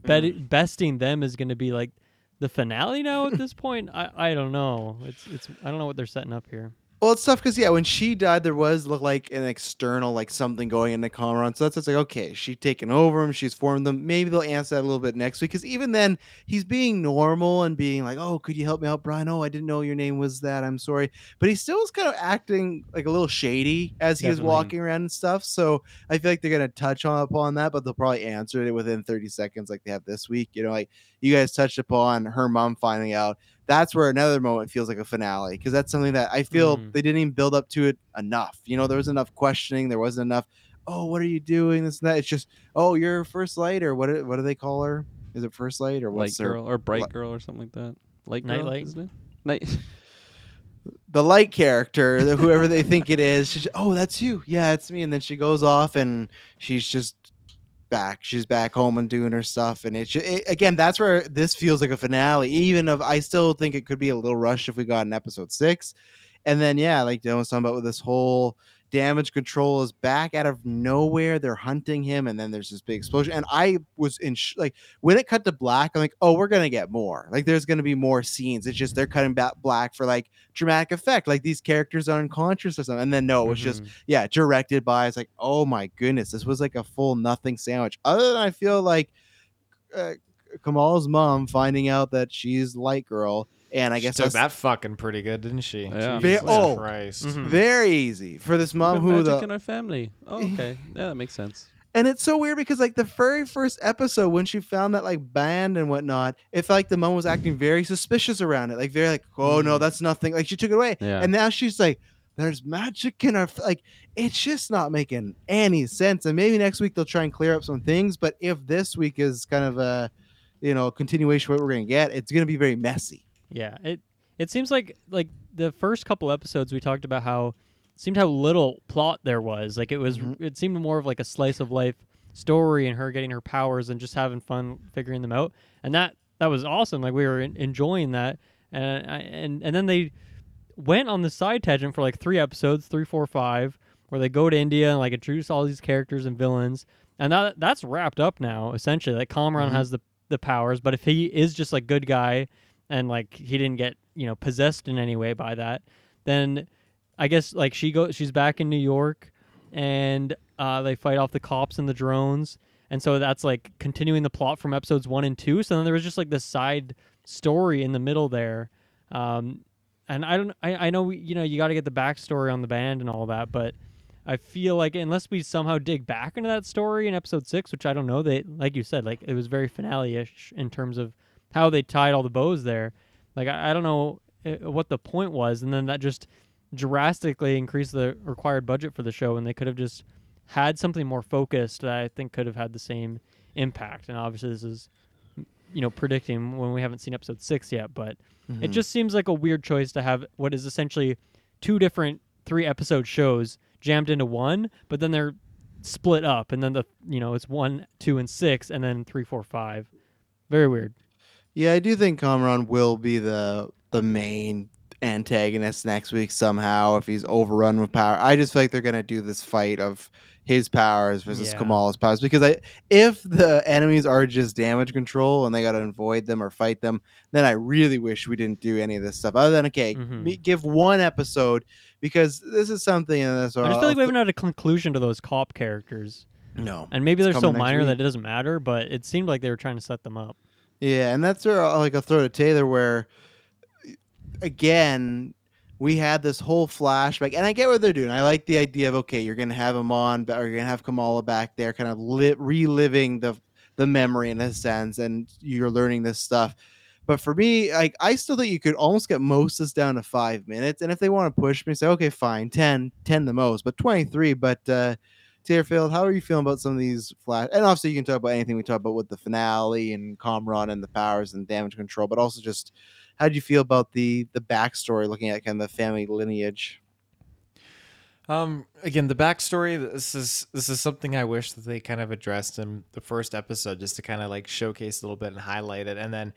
Speaker 3: bet besting them is gonna be like the finale now at this point. I I don't know. It's it's I don't know what they're setting up here.
Speaker 1: Well, it's tough because yeah, when she died, there was look like an external like something going in into Kamran. So that's just like okay, she's taken over him, she's formed them. Maybe they'll answer that a little bit next week. Because even then, he's being normal and being like, "Oh, could you help me out, Brian? Oh, I didn't know your name was that. I'm sorry." But he still was kind of acting like a little shady as he was walking around and stuff. So I feel like they're gonna touch on upon that, but they'll probably answer it within 30 seconds, like they have this week. You know, like you guys touched upon her mom finding out that's where another moment feels like a finale because that's something that I feel
Speaker 3: Mhm.
Speaker 1: they didn't even build up to it enough. You know, there was enough questioning, there wasn't enough. Oh, what are you doing? This and that. It's just, oh, you're first light, or what? do- What do they call her? Is it first light or
Speaker 2: light
Speaker 1: what's their
Speaker 2: girl or bright
Speaker 1: li-
Speaker 2: girl or something like that. Light
Speaker 3: Night
Speaker 2: girl,
Speaker 3: light?
Speaker 2: isn't it? Night.
Speaker 1: the light character, whoever they think it is. She's, oh, that's you. Yeah, it's me. And then she goes off and she's just back. She's back home and doing her stuff. And it's it, again, that's where this feels like a finale. Even of, I still think it could be a little rushed if we got an episode six. And then yeah, like Dylan was talking about with this whole damage control is back out of nowhere. They're hunting him, and then there's this big explosion. And I was in sh- like when it cut to black, I'm like, oh, we're gonna get more. Like there's gonna be more scenes. It's just they're cutting back black for like dramatic effect, like these characters are unconscious or something. And then no, it was just
Speaker 3: Mhm.
Speaker 1: yeah, directed by. It's like, oh my goodness, this was like a full nothing sandwich. Other than I feel like uh, Kamal's mom finding out that she's light girl, and I
Speaker 4: She
Speaker 1: guess
Speaker 4: took
Speaker 1: that's
Speaker 4: that fucking pretty good, didn't she?
Speaker 2: Yeah.
Speaker 1: Ve-
Speaker 4: Jesus
Speaker 1: oh,
Speaker 4: Christ.
Speaker 3: Mhm.
Speaker 1: very easy for this mom
Speaker 2: We have
Speaker 1: who
Speaker 2: magic
Speaker 1: the
Speaker 2: in our family. Oh, okay. Yeah, that makes sense.
Speaker 1: And it's so weird because like the very first episode when she found that like band and whatnot, it felt like the mom was acting very suspicious around it. Like very like, oh no, that's nothing. Like she took it away.
Speaker 2: Yeah.
Speaker 1: And now she's like, there's magic in our f-" like it's just not making any sense. And maybe next week they'll try and clear up some things. But if this week is kind of a you know continuation of what we're gonna get, it's gonna be very messy.
Speaker 3: Yeah, it it seems like like the first couple episodes we talked about how it seemed how little plot there was. Like it was it seemed more of like a slice of life story and her getting her powers and just having fun figuring them out. And that that was awesome. Like we were en- enjoying that. And I, and and then they went on the side tangent for like three episodes, three, four, five, where they go to India and like introduce all these characters and villains. And that that's wrapped up now, essentially. Like Kamran
Speaker 1: Mhm.
Speaker 3: has the the powers, but if he is just like good guy and like he didn't get, you know, possessed in any way by that, then I guess like she goes she's back in New York and uh, they fight off the cops and the drones. And so that's like continuing the plot from episodes one and two. So then there was just like this side story in the middle there. Um, and I don't, I, I know, we, you know, you got to get the backstory on the band and all that, but I feel like unless we somehow dig back into that story in episode six, which I don't know, they, like you said, like it was very finale ish in terms of how they tied all the bows there. Like, I, I don't know uh, what the point was. And then that just drastically increased the required budget for the show. And they could have just had something more focused that I think could have had the same impact. And obviously, this is, you know, predicting when we haven't seen episode six yet, but it
Speaker 1: Mhm.
Speaker 3: just seems like a weird choice to have what is essentially two different three episode shows jammed into one, but then they're split up, and then the you know it's one, two, and six, and then three, four, five. Very weird.
Speaker 1: Yeah, I do think Kamran will be the the main antagonist next week somehow if he's overrun with power. I just feel like they're gonna do this fight of his powers versus
Speaker 3: Yeah.
Speaker 1: Kamal's powers because I if the enemies are just damage control and they gotta avoid them or fight them, then I really wish we didn't do any of this stuff. Other than okay,
Speaker 3: Mhm.
Speaker 1: me- give one episode because this is something and that's
Speaker 3: I just feel like we haven't had a conclusion to those cop characters.
Speaker 1: No,
Speaker 3: and maybe they're so minor
Speaker 1: week.
Speaker 3: that it doesn't matter, but it seemed like they were trying to set them up.
Speaker 1: Yeah, and that's where uh, like I'll throw to Taylor where again we had this whole flashback, and I get what they're doing. I like the idea of okay, you're gonna have him on, but you're gonna have Kamala back there, kind of li- reliving the the memory in a sense, and you're learning this stuff. But for me, like I still think you could almost get most of this down to five minutes. And if they want to push me, say, okay, fine, 10, 10 the most, but 23. But uh Taylorfield, how are you feeling about some of these flash? And obviously, you can talk about anything we talk about with the finale and Kamran and the powers and damage control, but also just how do you feel about the the backstory, looking at kind of the family lineage?
Speaker 4: Um, again, the backstory. This is this is something I wish that they kind of addressed in the first episode, just to kind of like showcase a little bit and highlight it, and then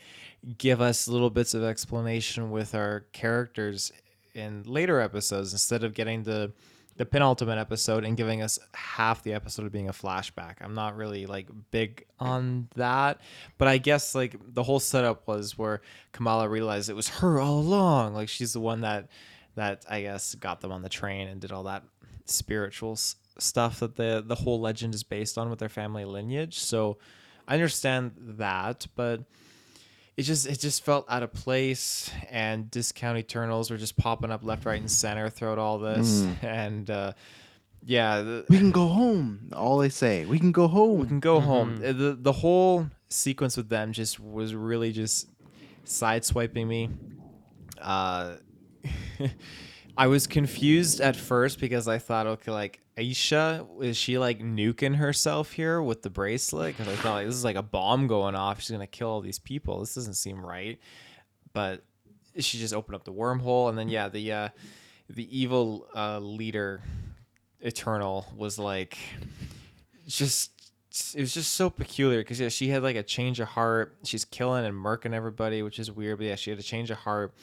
Speaker 4: give us little bits of explanation with our characters in later episodes instead of getting the the penultimate episode and giving us half the episode of being a flashback. I'm not really like big on that, but I guess like the whole setup was where Kamala realized it was her all along. Like she's the one that that I guess got them on the train and did all that spiritual s- stuff that the the whole legend is based on with their family lineage. So I understand that, but it just it just felt out of place and discount eternals were just popping up left right and center throughout all this
Speaker 1: Mm.
Speaker 4: and uh yeah the,
Speaker 1: We can go home. All they say, we can go home.
Speaker 4: we can go home Uh, the the whole sequence with them just was really just sideswiping me uh I was confused at first because I thought, okay, like Aisha, is she like nuking herself here with the bracelet? Because I thought like this is like a bomb going off. She's gonna kill all these people. This doesn't seem right. But she just opened up the wormhole, and then yeah, the uh, the evil uh, leader, Eternal, was like just it was just so peculiar because yeah, she had like a change of heart. She's killing and murking everybody, which is weird. But yeah, she had a change of heart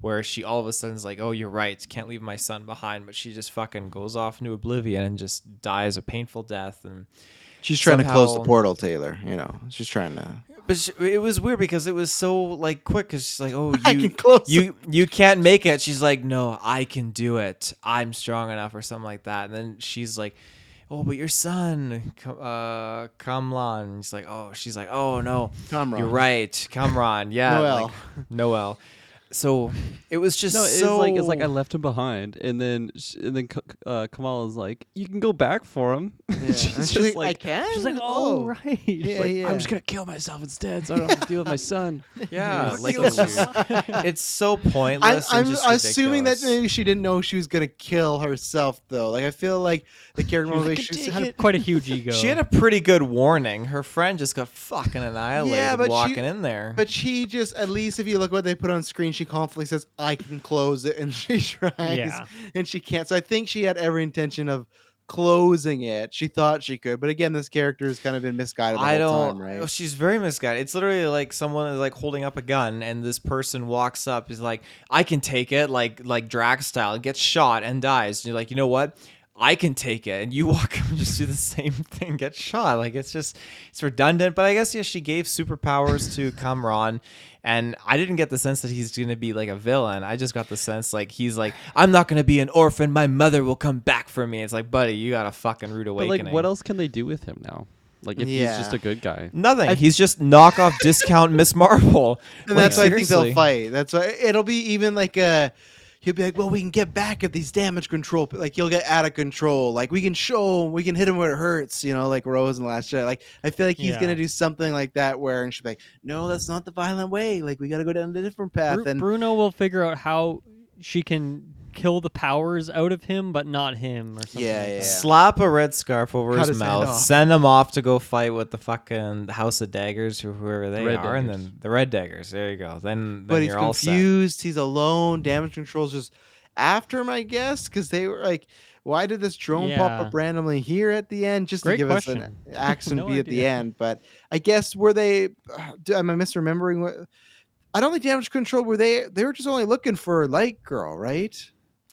Speaker 4: where she all of a sudden is like, "Oh, you're right. Can't leave my son behind." But she just fucking goes off into oblivion and just dies a painful death. And
Speaker 1: She's trying to close the portal, Taylor. You know, she's trying to.
Speaker 4: But she, it was weird because it was so like quick. Cause she's like, "Oh,
Speaker 1: I
Speaker 4: you
Speaker 1: can close
Speaker 4: you you can't make it." She's like, "No, I can do it. I'm strong enough," or something like that. And then she's like, "Oh, but your son, Ka- uh, Kamlan." He's like, "Oh," she's like, "Oh no,
Speaker 1: Kamran.
Speaker 4: you're right, Kamran. Yeah,
Speaker 1: Noel.
Speaker 4: like, Noel." So it was just
Speaker 2: no, it's
Speaker 4: so
Speaker 2: like it's like I left him behind, and then sh- and then K- uh, Kamala's like, "You can go back for him." she's
Speaker 1: she's
Speaker 2: just
Speaker 1: like, "I can?"
Speaker 2: She's like,
Speaker 1: Oh.
Speaker 2: "Oh, right." She's
Speaker 1: Yeah,
Speaker 2: like,
Speaker 1: yeah.
Speaker 2: I'm just gonna kill myself instead, so I don't have to deal with my son.
Speaker 4: yeah,
Speaker 2: It's
Speaker 4: like
Speaker 2: so
Speaker 4: it's,
Speaker 2: weird.
Speaker 4: just, so
Speaker 1: I'm,
Speaker 4: pointless. and
Speaker 1: I'm
Speaker 4: just
Speaker 1: assuming that maybe she didn't know she was gonna kill herself, though. Like I feel like the character motivation
Speaker 3: She had quite a huge ego.
Speaker 4: She had a pretty good warning. Her friend just got fucking annihilated
Speaker 1: Yeah, but she-
Speaker 4: walking in there.
Speaker 1: But she just, at least if you look what they put on screen, she confidently says, "I can close it," and she tries,
Speaker 3: Yeah.
Speaker 1: and she can't. So I think she had every intention of closing it. She thought she could, but again, this character has kind of been misguided the
Speaker 4: I
Speaker 1: whole
Speaker 4: don't.
Speaker 1: time, right?
Speaker 4: oh, She's very misguided. It's literally like someone is like holding up a gun, and this person walks up, is like, "I can take it," like like drag style, gets shot and dies. And you're like, you know what? I can take it, and you walk up and just do the same thing, get shot. Like it's just it's redundant. But I guess yeah, she gave superpowers to Kamran, and I didn't get the sense that he's gonna be like a villain. I just got the sense like he's like, I'm not gonna be an orphan. My mother will come back for me. It's like, buddy, you got a fucking rude
Speaker 2: But
Speaker 4: awakening.
Speaker 2: like, what else can they do with him now? Like, if he's just a good guy.
Speaker 4: Nothing. He's just knockoff discount Miss Marvel.
Speaker 1: and
Speaker 4: Like,
Speaker 1: that's why I think they'll fight. That's why it'll be even like a. He'll be like, well, we can get back at these damage control. Like he'll get out of control. Like we can show him, we can hit him where it hurts. You know, like Rose in the Last Jedi. Like I feel like he's
Speaker 3: Yeah.
Speaker 1: gonna do something like that where and be like, no, that's not the violent way. Like we got to go down a different path.
Speaker 3: Bru-
Speaker 1: and
Speaker 3: Bruno will figure out how she can kill the powers out of him, but not him, or something.
Speaker 1: Yeah,
Speaker 3: like
Speaker 1: yeah.
Speaker 3: that.
Speaker 4: Slap a red scarf over
Speaker 1: Cut
Speaker 4: his,
Speaker 1: his
Speaker 4: mouth,
Speaker 1: off.
Speaker 4: send him off to go fight with the fucking House of Daggers or whoever they
Speaker 2: Red
Speaker 4: are, and
Speaker 2: Daggers.
Speaker 4: then the Red Daggers. There you go. Then, then
Speaker 1: but he's
Speaker 4: you're all set.
Speaker 1: confused. He's alone. Damage control's just after him, I guess, because they were like, why did this drone pop up randomly here at the end just
Speaker 3: Great
Speaker 1: to give us an
Speaker 3: question.
Speaker 1: action
Speaker 3: No
Speaker 1: B at the
Speaker 3: idea.
Speaker 1: end? But I guess were they? uh, do- Am I misremembering? What? I don't think damage control were they. They were just only looking for Light Girl, right?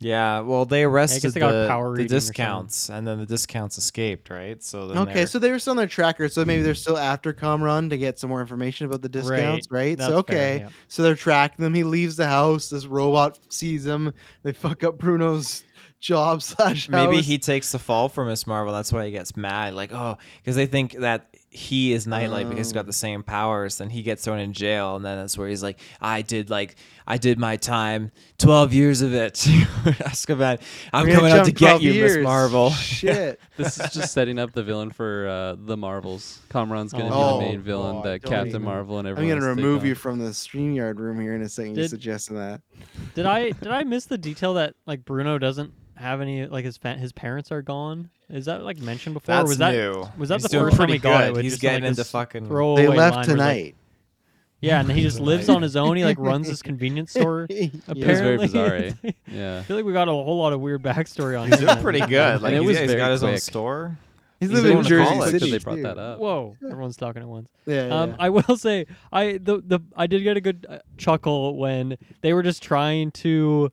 Speaker 4: Yeah, well, they arrested
Speaker 3: they
Speaker 4: the,
Speaker 3: power
Speaker 4: the
Speaker 3: reading or something.
Speaker 4: discounts, and then the discounts escaped, right? So then
Speaker 1: Okay,
Speaker 4: they're-
Speaker 1: so they were still on their tracker, so maybe they're hmm. still after Kamran to get some more information about the discounts, right?
Speaker 3: That's
Speaker 1: So
Speaker 3: fair,
Speaker 1: okay,
Speaker 3: yeah.
Speaker 1: so they're tracking them. He leaves the house. This robot sees him. They fuck up Bruno's job slash
Speaker 4: maybe he takes the fall for Miss Marvel. That's why he gets mad. Like, oh, because they think that he is Nightlight because he's got the same powers, then he gets thrown in jail, and then that's where he's like, I did like I did my time, twelve years of it. Azkaban, I'm coming out to get you, Miss. Marvel.
Speaker 1: Shit.
Speaker 2: This is just setting up the villain for uh, the Marvels. Kamran's gonna
Speaker 1: Oh,
Speaker 2: be the main villain
Speaker 1: God,
Speaker 2: that
Speaker 1: don't
Speaker 2: Captain
Speaker 1: even-
Speaker 2: Marvel and
Speaker 1: everything.
Speaker 2: I'm
Speaker 1: gonna
Speaker 2: has to take
Speaker 1: remove
Speaker 2: on.
Speaker 1: you from the StreamYard room here in a second. You
Speaker 3: Did-
Speaker 1: suggesting that?
Speaker 3: Did I did I miss the detail that like Bruno doesn't have any like his fa- his parents are gone? Is that like mentioned before? or
Speaker 4: That's
Speaker 3: was that
Speaker 4: new.
Speaker 3: was that
Speaker 4: He's
Speaker 3: the
Speaker 4: doing
Speaker 3: first time
Speaker 4: pretty
Speaker 3: we got it?
Speaker 4: good.
Speaker 3: with
Speaker 4: He's getting into fucking-
Speaker 1: They left
Speaker 3: where like-
Speaker 1: tonight.
Speaker 3: yeah, and he just lives on his own. He like runs this convenience store.
Speaker 1: It was
Speaker 3: apparently,
Speaker 2: very bizarre, eh? Yeah.
Speaker 3: I feel like we got a whole lot of weird backstory on.
Speaker 4: He's
Speaker 3: him
Speaker 4: doing pretty good. Like
Speaker 2: it
Speaker 4: he's,
Speaker 2: was
Speaker 4: he's got
Speaker 2: very
Speaker 4: his own
Speaker 2: quick.
Speaker 4: store.
Speaker 1: He's
Speaker 4: He's
Speaker 1: living in
Speaker 4: going to
Speaker 1: Jersey
Speaker 4: college.
Speaker 1: City.
Speaker 2: They brought
Speaker 1: too.
Speaker 2: that up.
Speaker 3: Whoa! Everyone's talking at once.
Speaker 1: Yeah,
Speaker 3: Um,
Speaker 1: yeah.
Speaker 3: I will say, I the the I did get a good uh, chuckle when they were just trying to,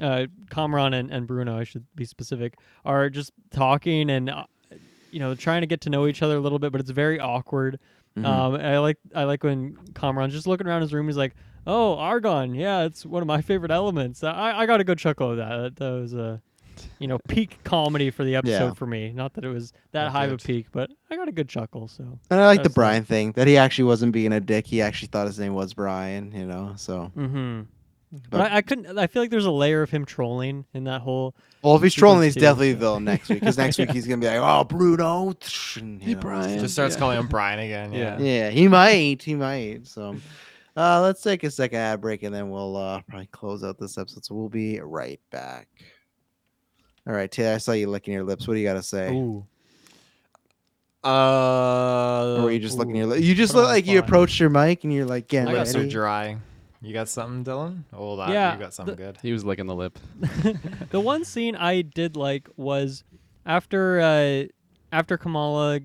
Speaker 3: uh, Kamran and, and Bruno, I should be specific, are just talking and, uh, you know, trying to get to know each other a little bit, but it's very awkward.
Speaker 1: Mhm.
Speaker 3: Um, I like I like when Kamran's just looking around his room. He's like, "Oh, argon, yeah, it's one of my favorite elements." I I got a good chuckle of that. That, that was a, you know, peak comedy for the episode
Speaker 1: Yeah.
Speaker 3: for me. Not that it was that high of a peak, but I got a good chuckle. So
Speaker 1: And I like the
Speaker 3: that's
Speaker 1: Brian thing that he actually wasn't being a dick. He actually thought his name was Brian. You know, so.
Speaker 3: Mm-hmm. But,
Speaker 1: But-
Speaker 3: I, I couldn't. I feel like there's a layer of him trolling in that whole.
Speaker 1: Well, if he's trolling, he's
Speaker 3: too,
Speaker 1: definitely
Speaker 3: so-
Speaker 1: the next week. Because next week he's gonna be like, "Oh, Bruno." and, you
Speaker 2: Hey,
Speaker 1: know,
Speaker 2: Brian.
Speaker 4: Just starts
Speaker 2: Yeah.
Speaker 4: calling him Brian again. Yeah.
Speaker 1: Yeah, he might. He might. So, uh, let's take a second ad break and then we'll uh, probably close out this episode. So we'll be right back. All right, Taylor, I saw you licking your lips. What do you got to say?
Speaker 3: Ooh.
Speaker 4: Uh,
Speaker 1: Or were you just licking
Speaker 3: ooh.
Speaker 1: your lips? You just look
Speaker 3: on
Speaker 1: like you approached your mic and you're like getting
Speaker 4: lips are
Speaker 1: ready.
Speaker 4: dry. You got something, Dylan? Oh, that
Speaker 3: Yeah,
Speaker 4: you got something
Speaker 3: the-
Speaker 4: good.
Speaker 2: He was licking the lip.
Speaker 3: the one scene I did like was after uh, after Kamala.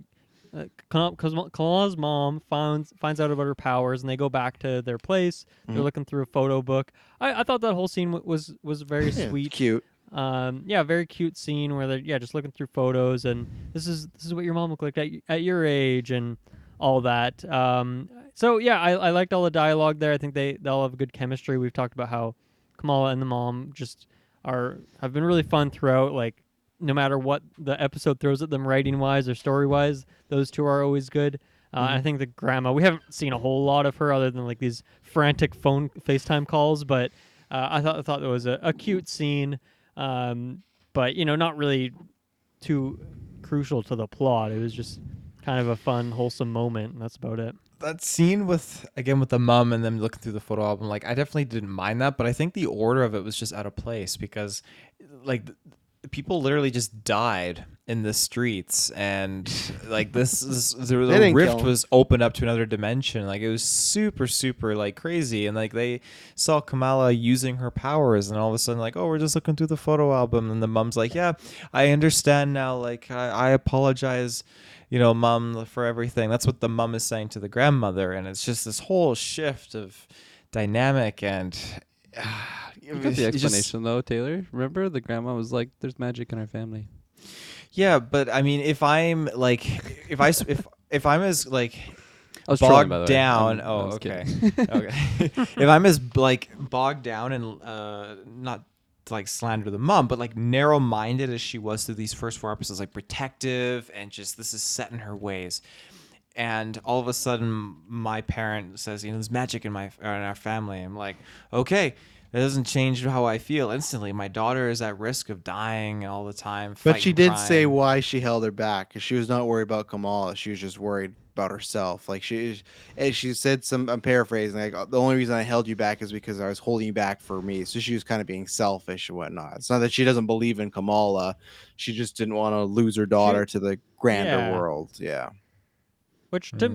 Speaker 3: Uh, Kam- Kam- Kamala's mom finds finds out about her powers, and they go back to their place. They're
Speaker 1: Mhm.
Speaker 3: looking through a photo book. I, I thought that whole scene w- was was very
Speaker 1: Yeah,
Speaker 3: sweet.
Speaker 1: cute.
Speaker 3: Um, yeah, very cute scene where they're yeah just looking through photos and this is this is what your mom looked like at, y- at your age and all that. Um, so yeah, I, I liked all the dialogue there. I think they they all have good chemistry. We've talked about how Kamala and the mom just are have been really fun throughout. Like no matter what the episode throws at them, writing wise or story wise, those two are always good. Uh, I think the grandma, we haven't seen a whole lot of her other than like these frantic phone FaceTime calls, but uh, I thought I thought that was a, a cute scene, um, but you know, not really too crucial to the plot. It was just kind of a fun, wholesome moment, and that's about it.
Speaker 4: that scene with again with the mom and them looking through the photo album like i definitely didn't mind that but i think the order of it was just out of place because like people literally just died in the streets and like this is the,
Speaker 1: They
Speaker 4: the rift was opened up to another dimension. Like it was super super like crazy. And like they saw kamala using her powers and all of a sudden like oh we're just looking through the photo album. And the mom's like yeah i understand now. Like i, I apologize you know, mom for everything. That's what the mom is saying to the grandmother, and it's just this whole shift of dynamic and.
Speaker 2: You got the explanation though, Taylor. Remember, the grandma was like, "There's magic in our family."
Speaker 4: Yeah, but I mean, if I'm like, if I if if I'm as like
Speaker 2: I was trolling,
Speaker 4: bogged
Speaker 2: by the way.
Speaker 4: down.
Speaker 2: I'm-
Speaker 4: oh, okay, okay. if I'm as like bogged down and uh, not to like slander the mom, but like narrow-minded as she was through these first four episodes, like protective and just this is set in her ways. And all of a sudden, my parent says, "You know, there's magic in my in our family." I'm like, "Okay." That doesn't change how I feel instantly. My daughter is at risk of dying all the time.
Speaker 1: But she did say why she held her back because she was not worried about Kamala. She was just worried about herself. Like she, and she said some. I'm paraphrasing. Like the only reason I held you back is because I was holding you back for me. So she was kind of being selfish and whatnot. It's not that she doesn't believe in Kamala. She just didn't want to lose her daughter to the grander
Speaker 3: Yeah.
Speaker 1: world. Yeah,
Speaker 3: Which to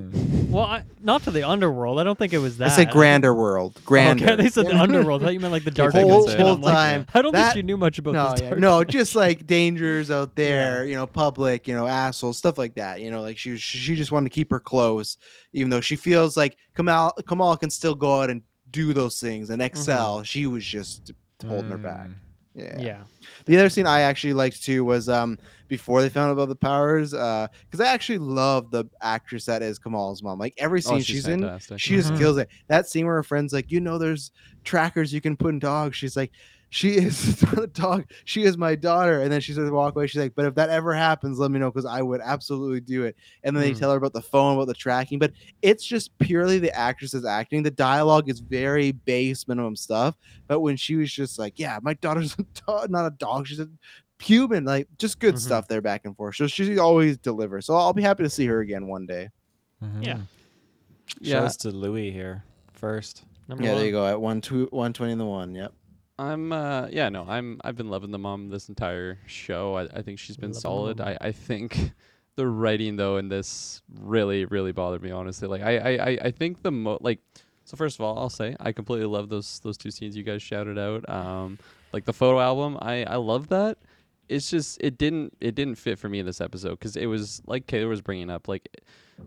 Speaker 3: well, I, not to the underworld. I don't think it was that.
Speaker 1: I said grander world. Grander.
Speaker 3: Okay, they said the underworld. I thought you meant like the dark
Speaker 1: whole,
Speaker 3: whole,
Speaker 1: whole time.
Speaker 3: I don't
Speaker 1: that-
Speaker 3: think you knew much about
Speaker 1: no,
Speaker 3: this.
Speaker 1: yeah, no, just like dangers out there, you know, public, you know, assholes, stuff like that. You know, like she she just wanted to keep her close, even though she feels like Kamal Kamal can still go out and do those things and mm-hmm. excel. She was just holding her back. Yeah.
Speaker 3: Yeah.
Speaker 1: The other scene I actually liked too was um before they found out about the powers, uh, because I actually love the actress that is Kamal's mom. Like every
Speaker 2: Oh,
Speaker 1: scene
Speaker 2: she's
Speaker 1: she's, in, she just
Speaker 4: Mhm.
Speaker 1: kills it. That scene where her friend's like, you know, there's trackers you can put in dogs. She's like, she is not a dog. She is my daughter. And then she says, walk away. She's like, but if that ever happens, let me know because I would absolutely do it. And then they
Speaker 2: Mm.
Speaker 1: tell her about the phone, about the tracking. But it's just purely the actress's acting. The dialogue is very base minimum stuff. But when she was just like, yeah, my daughter's a dog, not a dog. She's a human. Like just good
Speaker 2: Mhm.
Speaker 1: stuff there back and forth. So she always delivers. So I'll be happy to see her again one day.
Speaker 3: Yeah.
Speaker 4: Yeah.
Speaker 2: Yeah.
Speaker 4: Shows to Louis here first.
Speaker 3: Number
Speaker 1: yeah,
Speaker 3: one.
Speaker 1: there you go. At one two one twenty in the one. Yep.
Speaker 2: I'm uh yeah no I'm I've been loving the mom this entire show. I, I think she's been
Speaker 3: Loving the
Speaker 2: solid. I, I think the writing though in this really really bothered me honestly. Like I I, I, I think the mo like so first of all I'll say I completely love those those two scenes you guys shouted out. Um like the photo album I I love that. It's just it didn't it didn't fit for me in this episode because it was like Kayla was bringing up like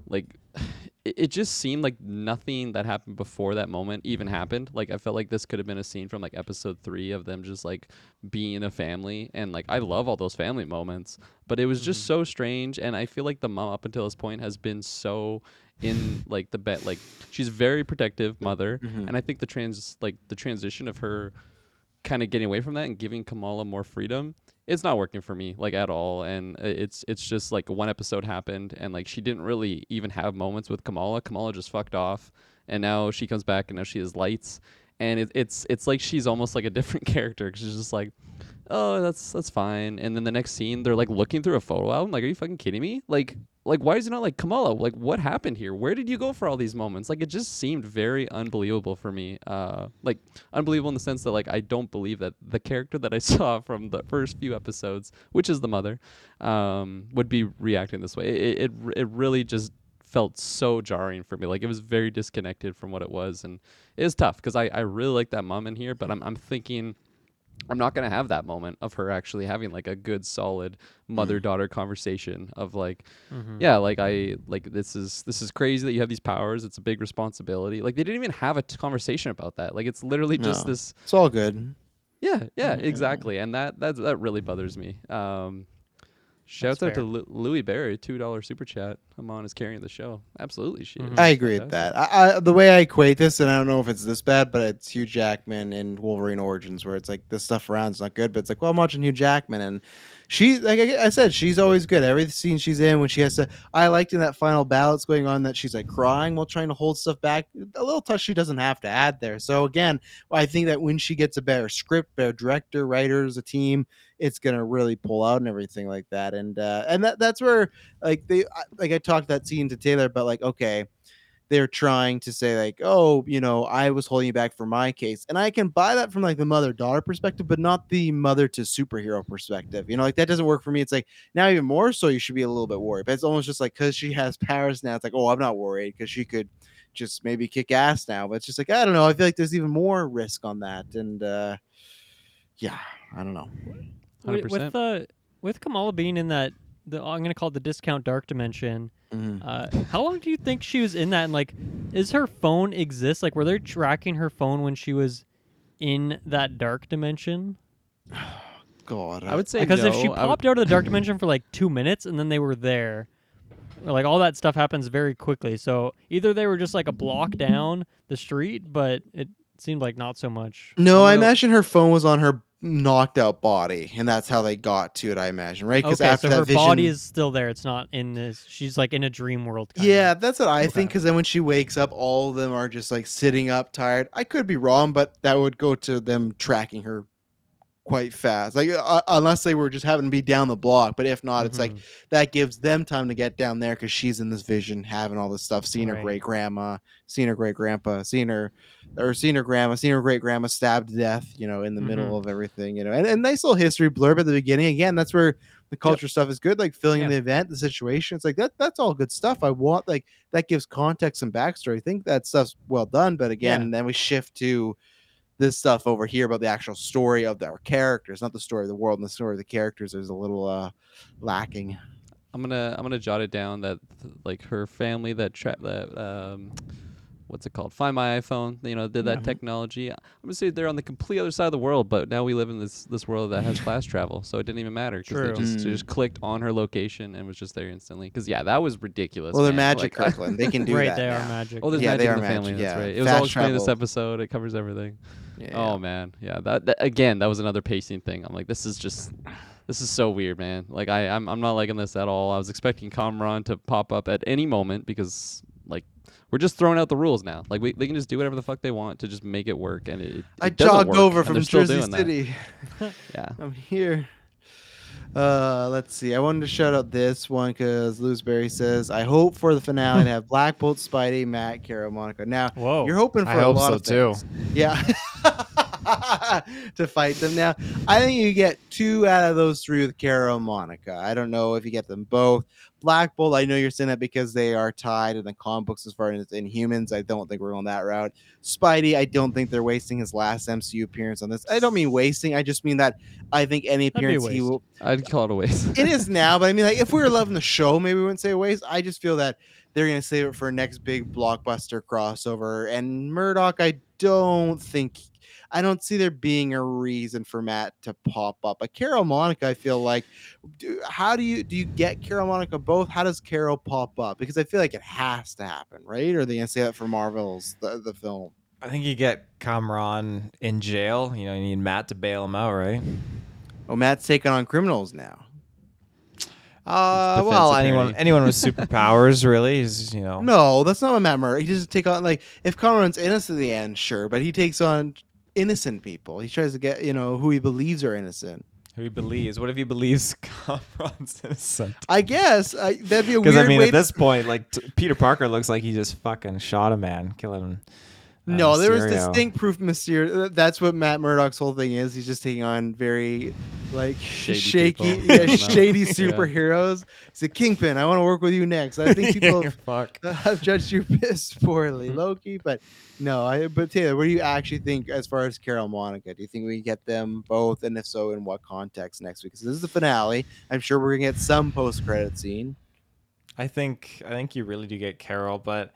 Speaker 2: like it, it just seemed like nothing that happened before that moment even happened. Like I felt like this could have been a scene from like episode three of them just like being a family, and like I love all those family moments, but it was just so strange. And I feel like the mom up until this point has been so in like the bet like she's very protective mother,
Speaker 1: Mhm.
Speaker 2: and I think the trans like the transition of her kind of getting away from that and giving Kamala more freedom, it's not working for me like at all. And uh, it's it's just like one episode happened and like she didn't really even have moments with Kamala. Kamala just fucked off, and now she comes back and now she has lights, and it, it's it's like she's almost like a different character because she's just like. Oh, that's that's fine. And then the next scene, they're like looking through a photo album. Like, are you fucking kidding me? Like, like why is it not like Kamala? Like, what happened here? Where did you go for all these moments? Like, it just seemed very unbelievable for me. Uh, like unbelievable in the sense that like I don't believe that the character that I saw from the first few episodes, which is the mother, um, would be reacting this way. It it it, really just felt so jarring for me. Like it was very disconnected from what it was, and it is tough because I I really like that mom in here, but I'm I'm thinking. I'm not gonna have that moment of her actually having like a good solid mother daughter conversation of like
Speaker 3: Mhm.
Speaker 2: yeah like I like this is this is crazy that you have these powers. It's a big responsibility. Like they didn't even have a t- conversation about that. Like it's literally just this
Speaker 1: It's all good.
Speaker 2: yeah yeah exactly. And that that that really bothers me. Um Shouts out to
Speaker 3: fair.
Speaker 2: Lu- Louis Barry, two dollar super chat. Iman is carrying the show. Absolutely, she.
Speaker 3: Mm-hmm.
Speaker 2: is.
Speaker 1: I agree with that. I, I, the way I equate this, and I don't know if it's this bad, but it's Hugh Jackman in Wolverine Origins, where it's like this stuff around's not good, but it's like, well, I'm watching Hugh Jackman, and she, like I said, she's always good. Every scene she's in, when she has to, I liked in that final battle that's going on that she's like crying while trying to hold stuff back. A little touch she doesn't have to add there. So again, I think that when she gets a better script, better director, writers, a team, it's gonna really pull out and everything like that. And uh, and that that's where like they like I talked that scene to Taylor, but like okay, they're trying to say like oh you know I was holding you back for my case, and I can buy that from like the mother daughter perspective, but not the mother to superhero perspective. You know, like that doesn't work for me. It's like now even more so you should be a little bit worried. But it's almost just like because she has powers now, it's like oh I'm not worried because she could just maybe kick ass now. But it's just like I don't know. I feel like there's even more risk on that, and uh yeah, I don't know.
Speaker 2: 100%.
Speaker 3: With uh, with Kamala being in that, the I'm gonna call it the discount dark dimension.
Speaker 1: Mhm.
Speaker 3: Uh, how long do you think she was in that? And like, is her phone exist? Like, were they tracking her phone when she was in that dark dimension?
Speaker 1: God,
Speaker 2: I would say
Speaker 3: Because if she
Speaker 2: I would-
Speaker 3: popped out of the dark dimension for like two minutes and then they were there, like all that stuff happens very quickly. So either they were just like a block down the street, but it seemed like not so much.
Speaker 1: No, I
Speaker 2: gonna-
Speaker 1: imagine her phone was on her knocked out body, and that's how they got to it. I imagine, right? Because
Speaker 3: Okay,
Speaker 1: after
Speaker 3: so
Speaker 1: that
Speaker 3: her
Speaker 1: vision,
Speaker 3: body is still there. It's not in this. She's like in a dream world.
Speaker 1: yeah, that's what I think. Because then when she wakes up, all of them are just like sitting up, tired. I could be wrong, but that would go to them tracking her quite fast. Like uh, unless they were just having to be down the block, but if not, it's like
Speaker 3: Mhm.
Speaker 1: that gives them time to get down there because she's in this vision, having all this stuff, seeing her
Speaker 3: Right.
Speaker 1: great grandma, seeing her great grandpa, seeing her or seeing her grandma, seeing her great grandma stabbed to death, you know, in the middle
Speaker 3: Mhm.
Speaker 1: of everything, you know, and, and nice little history blurb at the beginning. Again, that's where the culture stuff is good, like filling in the event, the situation. It's like that that's all good stuff. I want like that gives context and backstory. I think that stuff's well done, but again,
Speaker 3: Yeah.
Speaker 1: then we shift to this stuff over here about the actual story of our characters, not the story of the world and the story of the characters is a little uh lacking.
Speaker 2: I'm gonna I'm gonna jot it down that like her family that tra- that um what's it called find my iphone you know did that
Speaker 3: Mhm.
Speaker 2: technology i'm gonna say they're on the complete other side of the world but now we live in this this world that has class travel so it didn't even matter because they just,
Speaker 1: Mm.
Speaker 2: just clicked on her location and was just there instantly because yeah that was ridiculous
Speaker 1: Well, they're
Speaker 2: man.
Speaker 1: magic,
Speaker 2: Like,
Speaker 1: Kirkland. They can do that.
Speaker 3: right,
Speaker 1: that.
Speaker 3: they
Speaker 1: now.
Speaker 3: are magic.
Speaker 2: oh there's
Speaker 1: Yeah, they
Speaker 2: magic in
Speaker 1: are
Speaker 2: the family
Speaker 1: magic,
Speaker 2: that's
Speaker 1: yeah.
Speaker 2: right it was
Speaker 1: Fast
Speaker 2: all explained in this episode it covers everything Yeah, Oh man, yeah. That, that again, that was another pacing thing. I'm like, this is just, this is so weird, man. Like I, I'm, I'm not liking this at all. I was expecting Kamran to pop up at any moment because like we're just throwing out the rules now. Like we, they can just do whatever the fuck they want to just make it work, and it. it
Speaker 1: I
Speaker 2: doesn't
Speaker 1: jogged
Speaker 2: work,
Speaker 1: over from Jersey. City.
Speaker 2: Yeah.
Speaker 1: I'm here. Uh, let's see. I wanted to shout out this one because Lewsbury says, "I hope for the finale to have Black Bolt, Spidey, Matt, Carol, Monica." Now,
Speaker 3: Whoa.
Speaker 1: you're hoping for
Speaker 4: I
Speaker 1: a
Speaker 4: hope
Speaker 1: lot
Speaker 4: so,
Speaker 1: of
Speaker 4: too.
Speaker 1: Yeah, to fight them. Now, I think you get two out of those three with Carol and Monica. I don't know if you get them both. Black Bolt, I know you're saying that because they are tied in the comic books as far as Inhumans. I don't think we're on that route. Spidey, I don't think they're wasting his last MCU appearance on this. I don't mean wasting. I just mean that I think any
Speaker 3: That'd be a
Speaker 1: appearance he will.
Speaker 2: I'd call it a waste.
Speaker 1: It is now, but I mean, like, if we were loving the show, maybe we wouldn't say a waste. I just feel that they're going to save it for a next big blockbuster crossover. And Murdock, I don't think, I don't see there being a reason for Matt to pop up. But Carol Monica, I feel like, do, how do you do you get Carol Monica both? How does Carol pop up? Because I feel like it has to happen, right? Or are they going to say that for Marvel's the, the film?
Speaker 4: I think you get Kamran in jail. You know, you need Matt to bail him out, right?
Speaker 1: Oh, Matt's taking on criminals now.
Speaker 4: Uh, well, anyone
Speaker 2: attorney.
Speaker 4: anyone with superpowers really is, you know.
Speaker 1: No, that's not what Matt Murray. He just take on like if Conrad's innocent at the end, sure, but he takes on innocent people. He tries to get you know who he believes are innocent.
Speaker 4: Who he believes? What if he believes Kamran's innocent?
Speaker 1: I guess I, that'd be a weird
Speaker 4: Because I mean, at this point, like t- Peter Parker looks like he just fucking shot a man, killing him. Uh,
Speaker 1: no, there was distinct proof Mysterio. That's what Matt Murdock's whole thing is. He's just taking on very like
Speaker 2: Shady
Speaker 1: shaky,
Speaker 2: people.
Speaker 1: yeah,
Speaker 2: Yeah.
Speaker 1: shady
Speaker 2: Yeah.
Speaker 1: superheroes. He's a kingpin. I want to work with you next. I think people
Speaker 4: Fuck.
Speaker 1: have judged you piss poorly,
Speaker 2: Mm-hmm.
Speaker 1: Loki. But no, I but Taylor, what do you actually think as far as Carol and Monica? Do you think we get them both, and if so, in what context next week? Because this is the finale. I'm sure we're gonna get some post credit scene.
Speaker 4: I think I think you really do get Carol, but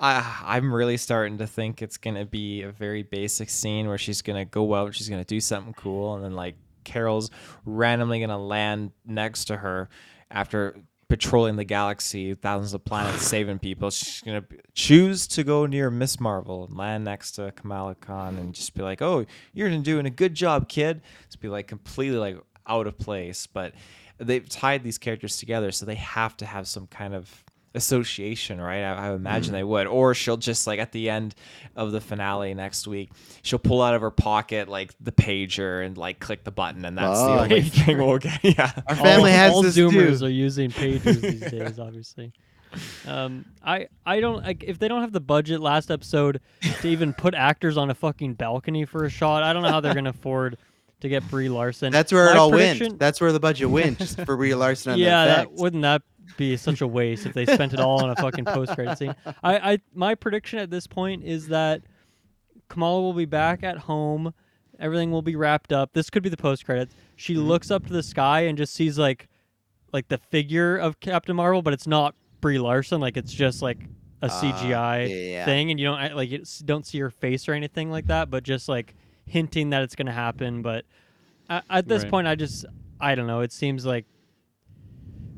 Speaker 4: I I'm really starting to think it's gonna be a very basic scene where she's gonna go out, she's gonna do something cool, and then like Carol's randomly gonna land next to her after patrolling the galaxy, thousands of planets, saving people. She's gonna b- choose to go near Miss Marvel and land next to Kamala Khan and just be like, "Oh, you're doing a good job, kid." Just be like completely like out of place, but they've tied these characters together, so they have to have some kind of association, right? I, I imagine
Speaker 1: Mm.
Speaker 4: they would. Or she'll just like at the end of the finale next week, she'll pull out of her pocket like the pager and like click the button, and that's
Speaker 1: Oh.
Speaker 4: the only thing we'll get. Yeah,
Speaker 1: Our family
Speaker 3: all,
Speaker 1: has
Speaker 3: all
Speaker 1: this
Speaker 3: Zoomers
Speaker 1: too.
Speaker 3: are using pages these days, obviously. Um, I I don't like if they don't have the budget last episode to even put actors on a fucking balcony for a shot. I don't know how they're gonna afford to get Brie Larson.
Speaker 1: That's where it all
Speaker 3: prediction-
Speaker 1: went. That's where the budget went, just for Brie Larson.
Speaker 3: Yeah, that, wouldn't that be such a waste if they spent it all on a fucking post credit scene? I, I my prediction at this point is that Kamala will be back at home. Everything will be wrapped up. This could be the post credits. She
Speaker 1: Mm-hmm.
Speaker 3: looks up to the sky and just sees like like the figure of Captain Marvel, but it's not Brie Larson. Like it's just like a
Speaker 1: Ah,
Speaker 3: CGI
Speaker 1: yeah.
Speaker 3: thing, and you don't like you don't see her face or anything like that, but just like hinting that it's gonna happen. But at, at this
Speaker 2: Right.
Speaker 3: point, I just I don't know. It seems like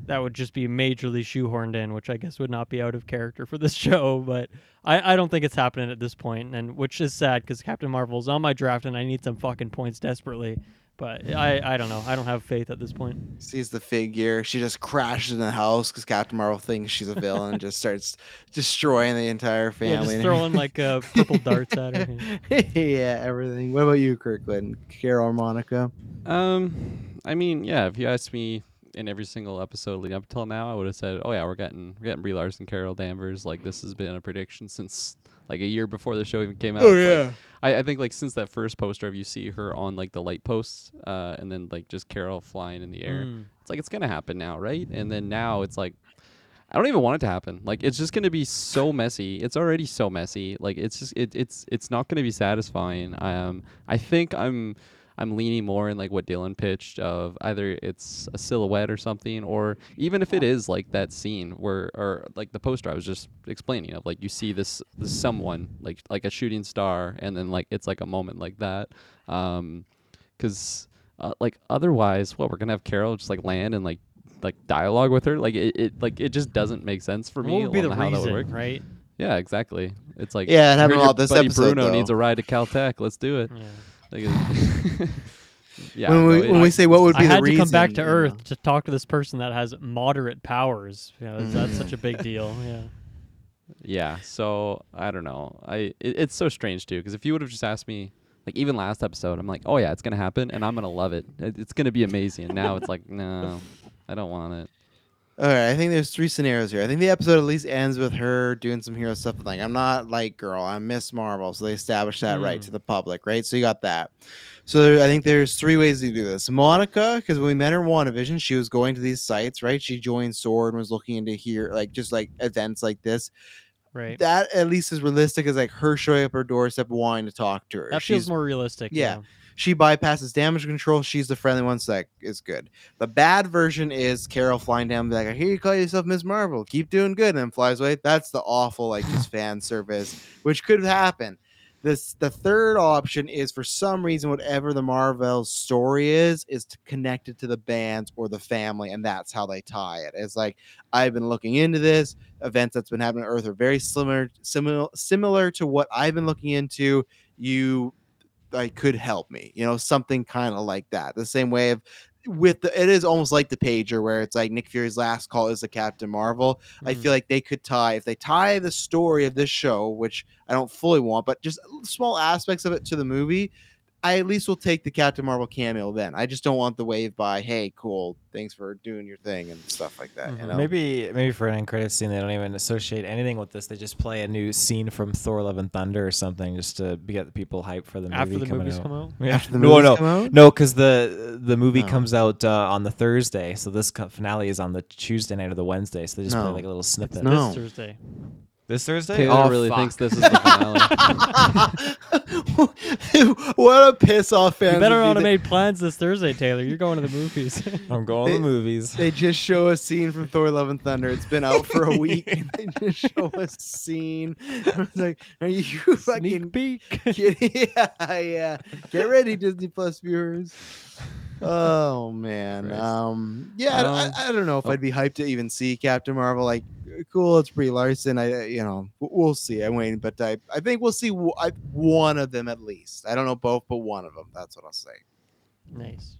Speaker 3: that would just be majorly shoehorned in, which I guess would not be out of character for this show. But I, I don't think it's happening at this point, and which is sad because Captain Marvel's on my draft and I need some fucking points desperately. But I, I don't know. I don't have faith at this point.
Speaker 1: sees the figure. She just crashes in the house because Captain Marvel thinks she's a villain. and just starts destroying the entire family.
Speaker 3: Yeah, just
Speaker 1: and
Speaker 3: throwing like uh, purple darts at her.
Speaker 1: yeah, everything. What about you, Kirkland? Carol or Monica?
Speaker 2: Um, I mean, yeah. If you asked me in every single episode leading up till now, I would have said, "Oh yeah, we're getting we're getting Brie Larson, Carol Danvers." Like this has been a prediction since like a year before the show even came out.
Speaker 1: Oh,
Speaker 2: Like,
Speaker 1: yeah.
Speaker 2: I, I think like since that first poster of you see her on like the light posts, uh, and then like just Carol flying in the air.
Speaker 3: Mm.
Speaker 2: It's like it's gonna happen now, right? And then now it's like. I don't even want it to happen. Like it's just gonna be so messy. It's already so messy. Like it's just it, it's it's not gonna be satisfying. I um, I think I'm I'm leaning more in like what Dylan pitched of either it's a silhouette or something, or even if it is like that scene where or like the poster I was just explaining of like you see this, this someone like like a shooting star, and then like it's like a moment like that. Um, because uh, like otherwise, what we're gonna have Carol just like land and like like dialogue with her, like it, it like it just doesn't make sense for me
Speaker 3: what would be the
Speaker 2: how that would
Speaker 3: reason,
Speaker 2: work.
Speaker 3: right?
Speaker 2: Yeah, exactly. It's like
Speaker 1: Yeah, and having
Speaker 2: heard
Speaker 1: a
Speaker 2: your
Speaker 1: lot this
Speaker 2: buddy
Speaker 1: episode,
Speaker 2: Bruno needs a ride to Caltech. Let's do it. Like, yeah.
Speaker 1: When we-
Speaker 2: no,
Speaker 1: when we say what would
Speaker 3: I
Speaker 1: be the
Speaker 3: had to come back to
Speaker 1: you know.
Speaker 3: Earth to talk to this person that has moderate powers. You know, that's mm-hmm. such a big deal. Yeah.
Speaker 2: Yeah, so I don't know. I it, it's so strange too because if you would have just asked me, like even last episode, I'm like, oh yeah, it's gonna happen and I'm gonna love it. It- It's gonna be amazing. And now it's like, no, I don't want it.
Speaker 1: All right, I think there's three scenarios here. I think the episode at least ends with her doing some hero stuff. Like, I'm not like girl, I'm Miss Marvel. So they establish that right
Speaker 3: Mm.
Speaker 1: to the public, right? So you got that. So there, I think there's three ways to do this. Monica, because when we met her in WandaVision, she was going to these sites, right? She joined Sword and was looking into here, like just like events like this.
Speaker 3: Right.
Speaker 1: That at least is realistic as like her showing up her doorstep wanting to talk to her.
Speaker 3: That feels
Speaker 1: She's-
Speaker 3: more realistic.
Speaker 1: yeah. She bypasses damage control. She's the friendly one, so that is good. The bad version is Carol flying down, like, I hear you call yourself Miss Marvel. Keep doing good, and then flies away. That's the awful, like, just fan service, which could happen. This the third option is for some reason, whatever the Marvel story is, is connected to the bands or the family, and that's how they tie it. It's like I've been looking into this. Events that's been happening on Earth are very similar, similar, similar to what I've been looking into. You like could help me you know something kind of like that the same way of with the it is almost like the pager where it's like nick fury's last call is the captain marvel i feel mm-hmm. like they could tie if they tie the story of this show which i don't fully want but just small aspects of it to the movie i at least will take the captain marvel cameo then i just don't want the wave by hey cool thanks for doing your thing and stuff like that you know
Speaker 4: Maybe maybe for an end credit scene they don't even associate anything with this. They just play a new scene from Thor: Love and Thunder or something just to get the people hyped for the movie
Speaker 3: After the
Speaker 4: coming
Speaker 3: movies
Speaker 4: out.
Speaker 3: come out?
Speaker 4: Yeah.
Speaker 1: After the
Speaker 4: no,
Speaker 1: movies
Speaker 4: no,
Speaker 1: come out?
Speaker 4: no, because the the movie
Speaker 1: No.
Speaker 4: comes out uh, on the Thursday, so this finale is on the Tuesday night or the Wednesday. So they just play like a little snippet.
Speaker 1: No.
Speaker 3: This Thursday.
Speaker 4: This Thursday?
Speaker 2: Taylor
Speaker 4: oh,
Speaker 2: really
Speaker 4: fuck.
Speaker 2: thinks this is the finale.
Speaker 1: what a piss off fan
Speaker 3: You better not have made plans this Thursday, Taylor. You're going to the movies.
Speaker 4: I'm going to the movies.
Speaker 1: They just show a scene from Thor: Love and Thunder. It's been out for a week, and they just show a scene. I was like, "Are you fucking
Speaker 3: peek?
Speaker 1: kidding?" yeah, yeah. Get ready, Disney Plus viewers. Oh man, um, yeah. I, I,
Speaker 2: Um,
Speaker 1: I don't know if
Speaker 2: oh.
Speaker 1: I'd be hyped to even see Captain Marvel. Like, cool, it's Brie Larson. I, you know, we'll see. I'm waiting, but I, I think we'll see w- I, one of them at least. I don't know both, but one of them. That's what I'll say.
Speaker 3: nice.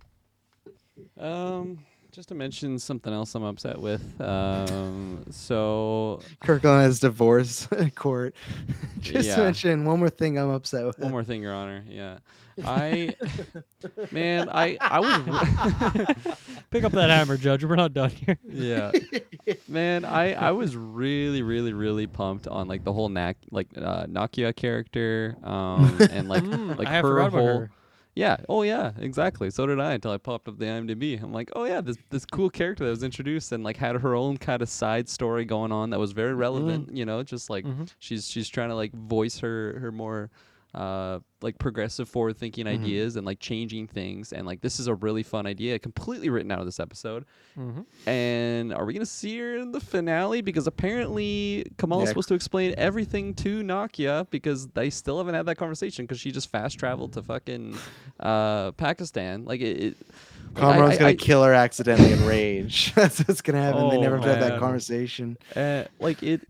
Speaker 2: Um, just to mention something else I'm upset with. Um, so
Speaker 1: Kirkland has divorce court. Just
Speaker 2: Yeah.
Speaker 1: to mention one more thing I'm upset with.
Speaker 2: one more thing, Your Honor. Yeah, I, man, I I was.
Speaker 3: Pick up that hammer, Judge. We're not done here.
Speaker 2: yeah man i i was really really really pumped on like the whole Nak- like uh nakia character um and like
Speaker 3: Mm,
Speaker 2: like
Speaker 3: I
Speaker 2: her whole
Speaker 3: her.
Speaker 2: Yeah. Oh yeah exactly. So did i until i popped up the imdb. I'm like oh yeah this this cool character that was introduced and like had her own kind of side story going on that was very relevant you know just like
Speaker 3: Mhm.
Speaker 2: she's she's trying to like voice her her more uh like progressive forward thinking
Speaker 1: Mhm.
Speaker 2: ideas and like changing things and like this is a really fun idea completely written out of this episode
Speaker 3: Mhm.
Speaker 2: and are we gonna see her in the finale? Because apparently Kamala's
Speaker 1: Yeah.
Speaker 2: supposed to explain everything to Nakia because they still haven't had that conversation because she just fast traveled to fucking uh, Pakistan. Like it. it I-
Speaker 1: gonna
Speaker 2: I-
Speaker 1: kill her accidentally in rage. That's what's gonna happen. they
Speaker 2: Oh,
Speaker 1: never have to have that conversation.
Speaker 2: Uh, like it,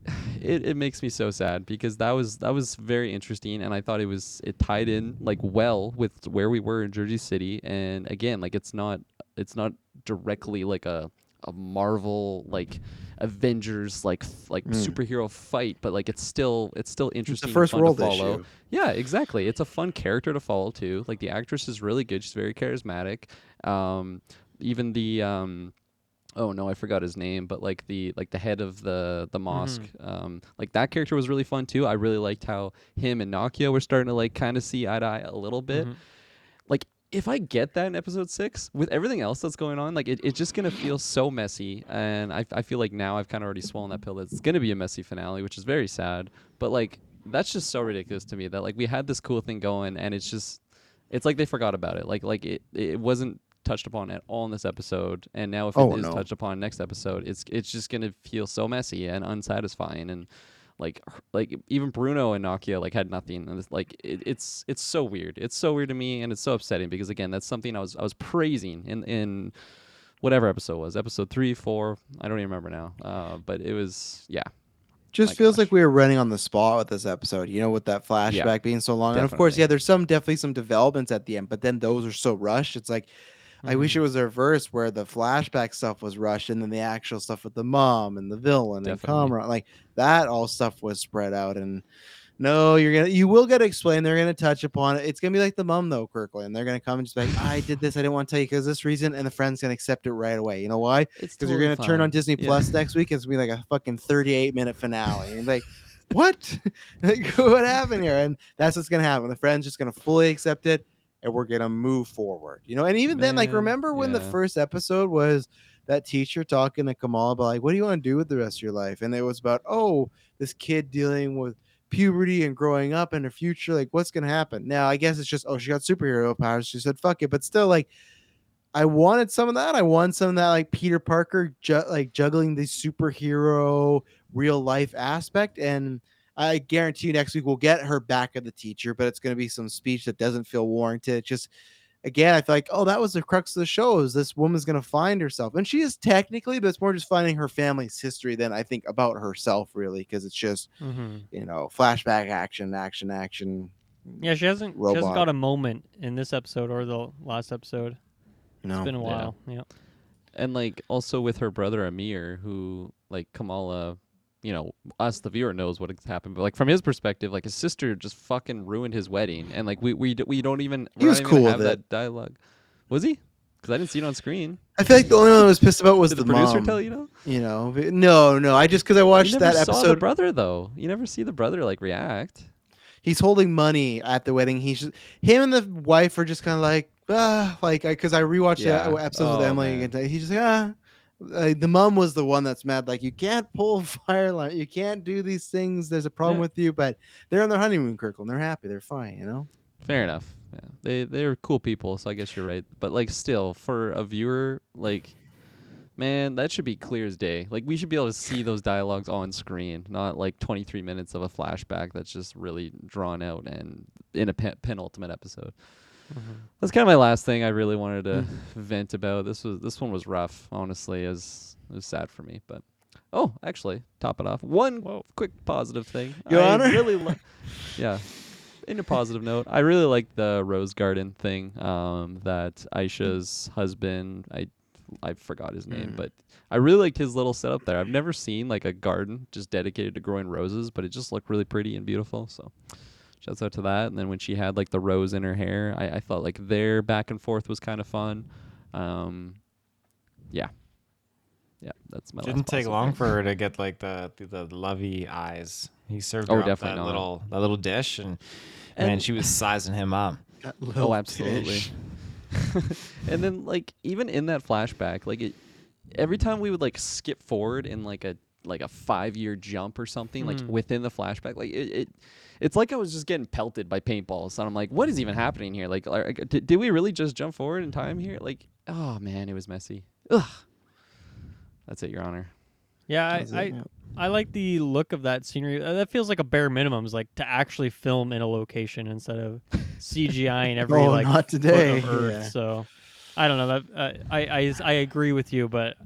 Speaker 2: it, it makes me so sad because that was that was very interesting, and I thought it was it tied in like well with where we were in Jersey City, and again, like it's not it's not directly like a a Marvel like Avengers like f- like
Speaker 1: Mm.
Speaker 2: superhero fight, but like it's still it's still interesting. and
Speaker 1: first world
Speaker 2: to follow.
Speaker 1: issue.
Speaker 2: Yeah, exactly. It's a fun character to follow too. Like the actress is really good. She's very charismatic. Um, even the um, oh no, I forgot his name, but like the like the head of the the mosque, um, like that character was really fun too. I really liked how him and Nakia were starting to like kind of see eye to eye a little bit. Like if I get that in episode six with everything else that's going on, like it, it's just gonna feel so messy. And I, I feel like now I've kind of already swallowed that pill. that It's gonna be a messy finale, which is very sad. But like that's just so ridiculous to me that like we had this cool thing going and it's just it's like they forgot about it. Like like it it wasn't touched upon at all in this episode. And now if
Speaker 1: Oh,
Speaker 2: it is
Speaker 1: no.
Speaker 2: touched upon next episode, it's it's just gonna feel so messy and unsatisfying and like like even Bruno and Nakia like had nothing and it's like it, it's it's so weird. It's so weird to me and it's so upsetting because again that's something I was I was praising in in whatever episode was episode three four I don't even remember now uh, but it was yeah
Speaker 1: just feels like we were running on the spot with this episode, you know, with that flashback being so long. And of course, yeah, there's some definitely some developments at the end, but then those are so rushed. It's like I wish it
Speaker 2: Mm-hmm.
Speaker 1: was the reverse where the flashback stuff was rushed and then the actual stuff with the mom and the villain
Speaker 2: Definitely.
Speaker 1: and Kamran, like that all stuff was spread out and no, you're gonna you will get explained. They're gonna touch upon it. It's gonna be like the mom though, Kirkland. They're gonna come and just be like, I did this, I didn't want to tell you because this reason, and the friend's gonna accept it right away. You know why?
Speaker 2: It's
Speaker 1: Because you're gonna turn on
Speaker 2: fine.
Speaker 1: Disney
Speaker 2: Yeah.
Speaker 1: Plus next week. It's gonna be like a fucking 38 minute finale. And like, what? like, what happened here? And that's what's gonna happen. The friend's just gonna fully accept it, and we're gonna move forward. You know, and even then, like, remember when the first episode was that teacher talking to Kamal about like, what do you want to do with the rest of your life? And it was about, oh, this kid dealing with puberty and growing up and her future, like what's gonna happen? Now, I guess it's just, oh, she got superhero powers. She said, fuck it, but still, like, I wanted some of that. I wanted some of that, like Peter Parker, ju- like juggling the superhero real life aspect. And I guarantee you next week we'll get her back at the teacher, but it's going to be some speech that doesn't feel warranted. It's just, again, I feel like, oh, that was the crux of the show is this woman's going to find herself. And she is technically, but it's more just finding her family's history than I think about herself, really, because it's just,
Speaker 3: Mhm.
Speaker 1: you know, flashback action, action, action.
Speaker 3: Yeah, she hasn't. she hasn't got a moment in this episode or the last episode.
Speaker 1: No.
Speaker 3: It's been a
Speaker 2: Yeah.
Speaker 3: while. Yeah.
Speaker 2: And like also with her brother Amir, who like Kamala, you know, us the viewer knows what has happened, but like from his perspective, like his sister just fucking ruined his wedding, and like we we we don't even
Speaker 1: He was cool with
Speaker 2: have that dialogue. Was he? Because I didn't see it on screen.
Speaker 1: I feel like the only one I was pissed about was
Speaker 2: Did
Speaker 1: the,
Speaker 2: the producer
Speaker 1: mom.
Speaker 2: tell you know.
Speaker 1: You know, no, no. I just because I watched that
Speaker 2: saw
Speaker 1: episode.
Speaker 2: the brother though. You never see the brother like react.
Speaker 1: he's holding money at the wedding. He's just, him and the wife are just kind of like ah, like I because I, rewatched
Speaker 2: Yeah.
Speaker 1: the episodes with
Speaker 2: Oh,
Speaker 1: Emily.
Speaker 2: man.
Speaker 1: And he's just like, ah. Uh, the mom was the one that's mad. Like you can't pull fire line. You can't do these things. There's a problem
Speaker 2: Yeah.
Speaker 1: with you. But they're on their honeymoon, Kirkland. They're happy. They're fine. You know.
Speaker 2: Fair enough. Yeah. They they're cool people, so I guess you're right. But like still, for a viewer, like man, that should be clear as day. Like we should be able to see those dialogues on screen, not like 23 minutes of a flashback that's just really drawn out and in a pen- penultimate episode. That's kind of my last thing I really wanted to vent about. This was this one was rough, honestly. As it was sad for me, but oh, actually, top it off. One quick positive thing.
Speaker 1: Your
Speaker 2: I
Speaker 1: Honor?
Speaker 2: really li- yeah. In a positive note, I really like the rose garden thing. Um, that Aisha's husband, I I forgot his name,
Speaker 1: Mm.
Speaker 2: but I really liked his little setup there. I've never seen like a garden just dedicated to growing roses, but it just looked really pretty and beautiful. So shouts out to that. And then when she had like the rose in her hair, I, I thought like their back and forth was kind of fun. Um, yeah, yeah, that's my. last
Speaker 4: Didn't take long
Speaker 2: thing.
Speaker 4: for her to get like the the, the lovey eyes. He served
Speaker 2: Oh,
Speaker 4: her up that
Speaker 2: not.
Speaker 4: little that little dish, and, man,
Speaker 2: And-
Speaker 4: she was sizing him up.
Speaker 2: Oh, absolutely. and then like even in that flashback, like it, every time we would like skip forward in like a like a five year jump or something, like
Speaker 3: Mm.
Speaker 2: within the flashback, like it, it it's like I was just getting pelted by paintballs, and I'm like, what is even happening here? Like, are- did, did we really just jump forward in time here? Like, oh man, it was messy. Ugh. That's it, Your Honor.
Speaker 3: Yeah, I,
Speaker 1: it?
Speaker 3: I,
Speaker 1: Yeah.
Speaker 3: I like the look of that scenery. Uh, That feels like a bare minimum, is like to actually film in a location instead of CGI and every
Speaker 1: Oh,
Speaker 3: like
Speaker 1: not
Speaker 3: foot
Speaker 1: today,
Speaker 3: of earth.
Speaker 1: yeah.
Speaker 3: So I don't know that uh, I, I I agree with you, but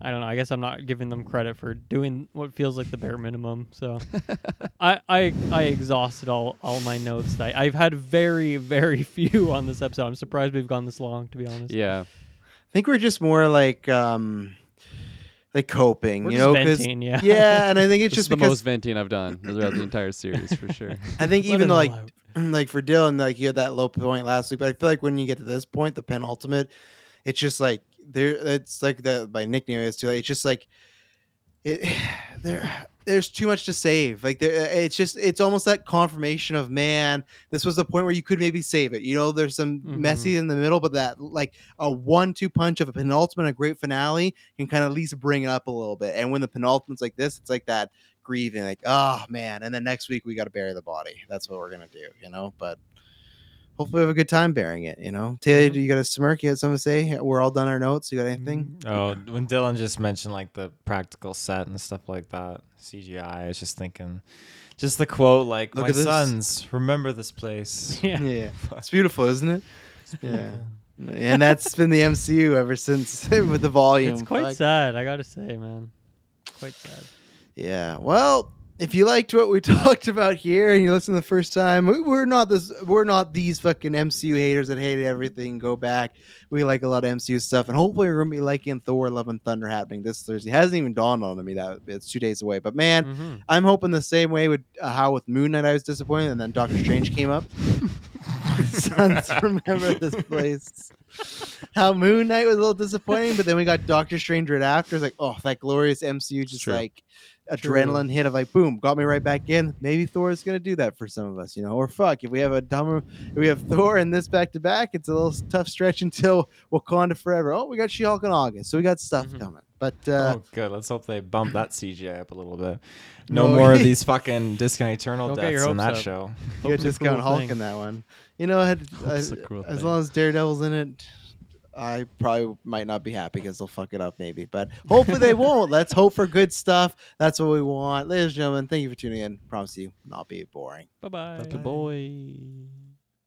Speaker 3: I don't know. I guess I'm not giving them credit for doing what feels like the bare minimum. So I, I I exhausted all all my notes. I, I've had very very few on this episode. I'm surprised we've gone this long, to be honest.
Speaker 2: Yeah.
Speaker 1: I think we're just more like um like coping,
Speaker 3: We're
Speaker 1: you
Speaker 3: just
Speaker 1: know? 'cause-
Speaker 3: venting, yeah.
Speaker 1: yeah, and I think it's
Speaker 2: This
Speaker 1: just
Speaker 2: the
Speaker 1: because
Speaker 2: most venting I've done throughout the entire series for sure.
Speaker 1: I think even though like
Speaker 3: out.
Speaker 1: like for Dylan, like you had that low point last week, but I feel like when you get to this point, the penultimate, it's just like there. It's like the my nickname is too. Like, it's just like it. There, there's too much to save. Like there, uh, it's just it's almost that confirmation of man. This was the point where you could maybe save it. You know, there's some messy mm-hmm. in the middle, but that like a one-two punch of a penultimate, a great finale can kind of at least bring it up a little bit. And when the penultimate's like this, it's like that grieving, like oh man. And then next week we got to bury the body. That's what we're gonna do, you know. But hopefully we have a good time burying it. You know, Taylor, mm-hmm. do you got a smirk? You had something to say? We're all done our notes. You got anything? Mm-hmm.
Speaker 4: Oh, when Dylan just mentioned like the practical set and stuff like that, CGI, I was just thinking, just the quote like,
Speaker 1: Look
Speaker 4: "My
Speaker 1: at this."
Speaker 4: sons, remember this place."
Speaker 3: Yeah.
Speaker 1: Yeah, it's beautiful, isn't it? Yeah. And that's been the MCU ever since with the volume.
Speaker 3: It's quite
Speaker 1: Fuck.
Speaker 3: sad, I gotta say, man. Quite sad.
Speaker 1: Yeah. Well, if you liked what we talked about here and you listened the first time, we, we're not this. We're not these fucking MCU haters that hate everything. Go back. We like a lot of MCU stuff, and hopefully we're gonna be liking Thor: Love and Thunder happening this Thursday. It hasn't even dawned on me that it's two days away. But man,
Speaker 2: Mhm.
Speaker 1: I'm hoping the same way with uh, how with Moon Knight I was disappointed, and then Doctor Strange came up. Sons, remember this place. How Moon Knight was a little disappointing, but then we got Doctor Strange right after. It's like, oh, that glorious MCU, just like adrenaline hit of like, boom, got me right back in. Maybe Thor is gonna do that for some of us, you know. Or fuck, if we have a dumber, if we have Thor and this back to back, it's a little tough stretch until Wakanda forever. Oh, we got She Hulk in August, so we got stuff coming. But uh,
Speaker 4: oh, good. Let's hope they bump that CGI up a little bit. No
Speaker 1: No,
Speaker 4: more of these fucking discount eternal
Speaker 3: Don't your
Speaker 4: deaths in that
Speaker 3: up.
Speaker 4: show.
Speaker 1: you got discount
Speaker 3: cruel
Speaker 1: Hulk
Speaker 3: thing.
Speaker 1: in that one. You know, had-
Speaker 2: Hope's
Speaker 1: as, as
Speaker 2: thing.
Speaker 1: long as Daredevil's in it, I probably might not be happy because they'll fuck it up maybe. But hopefully they won't. Let's hope for good stuff. That's what we want. Ladies and gentlemen, thank you for tuning in. Promise you not be boring.
Speaker 3: Bye bye.
Speaker 2: Bye boy.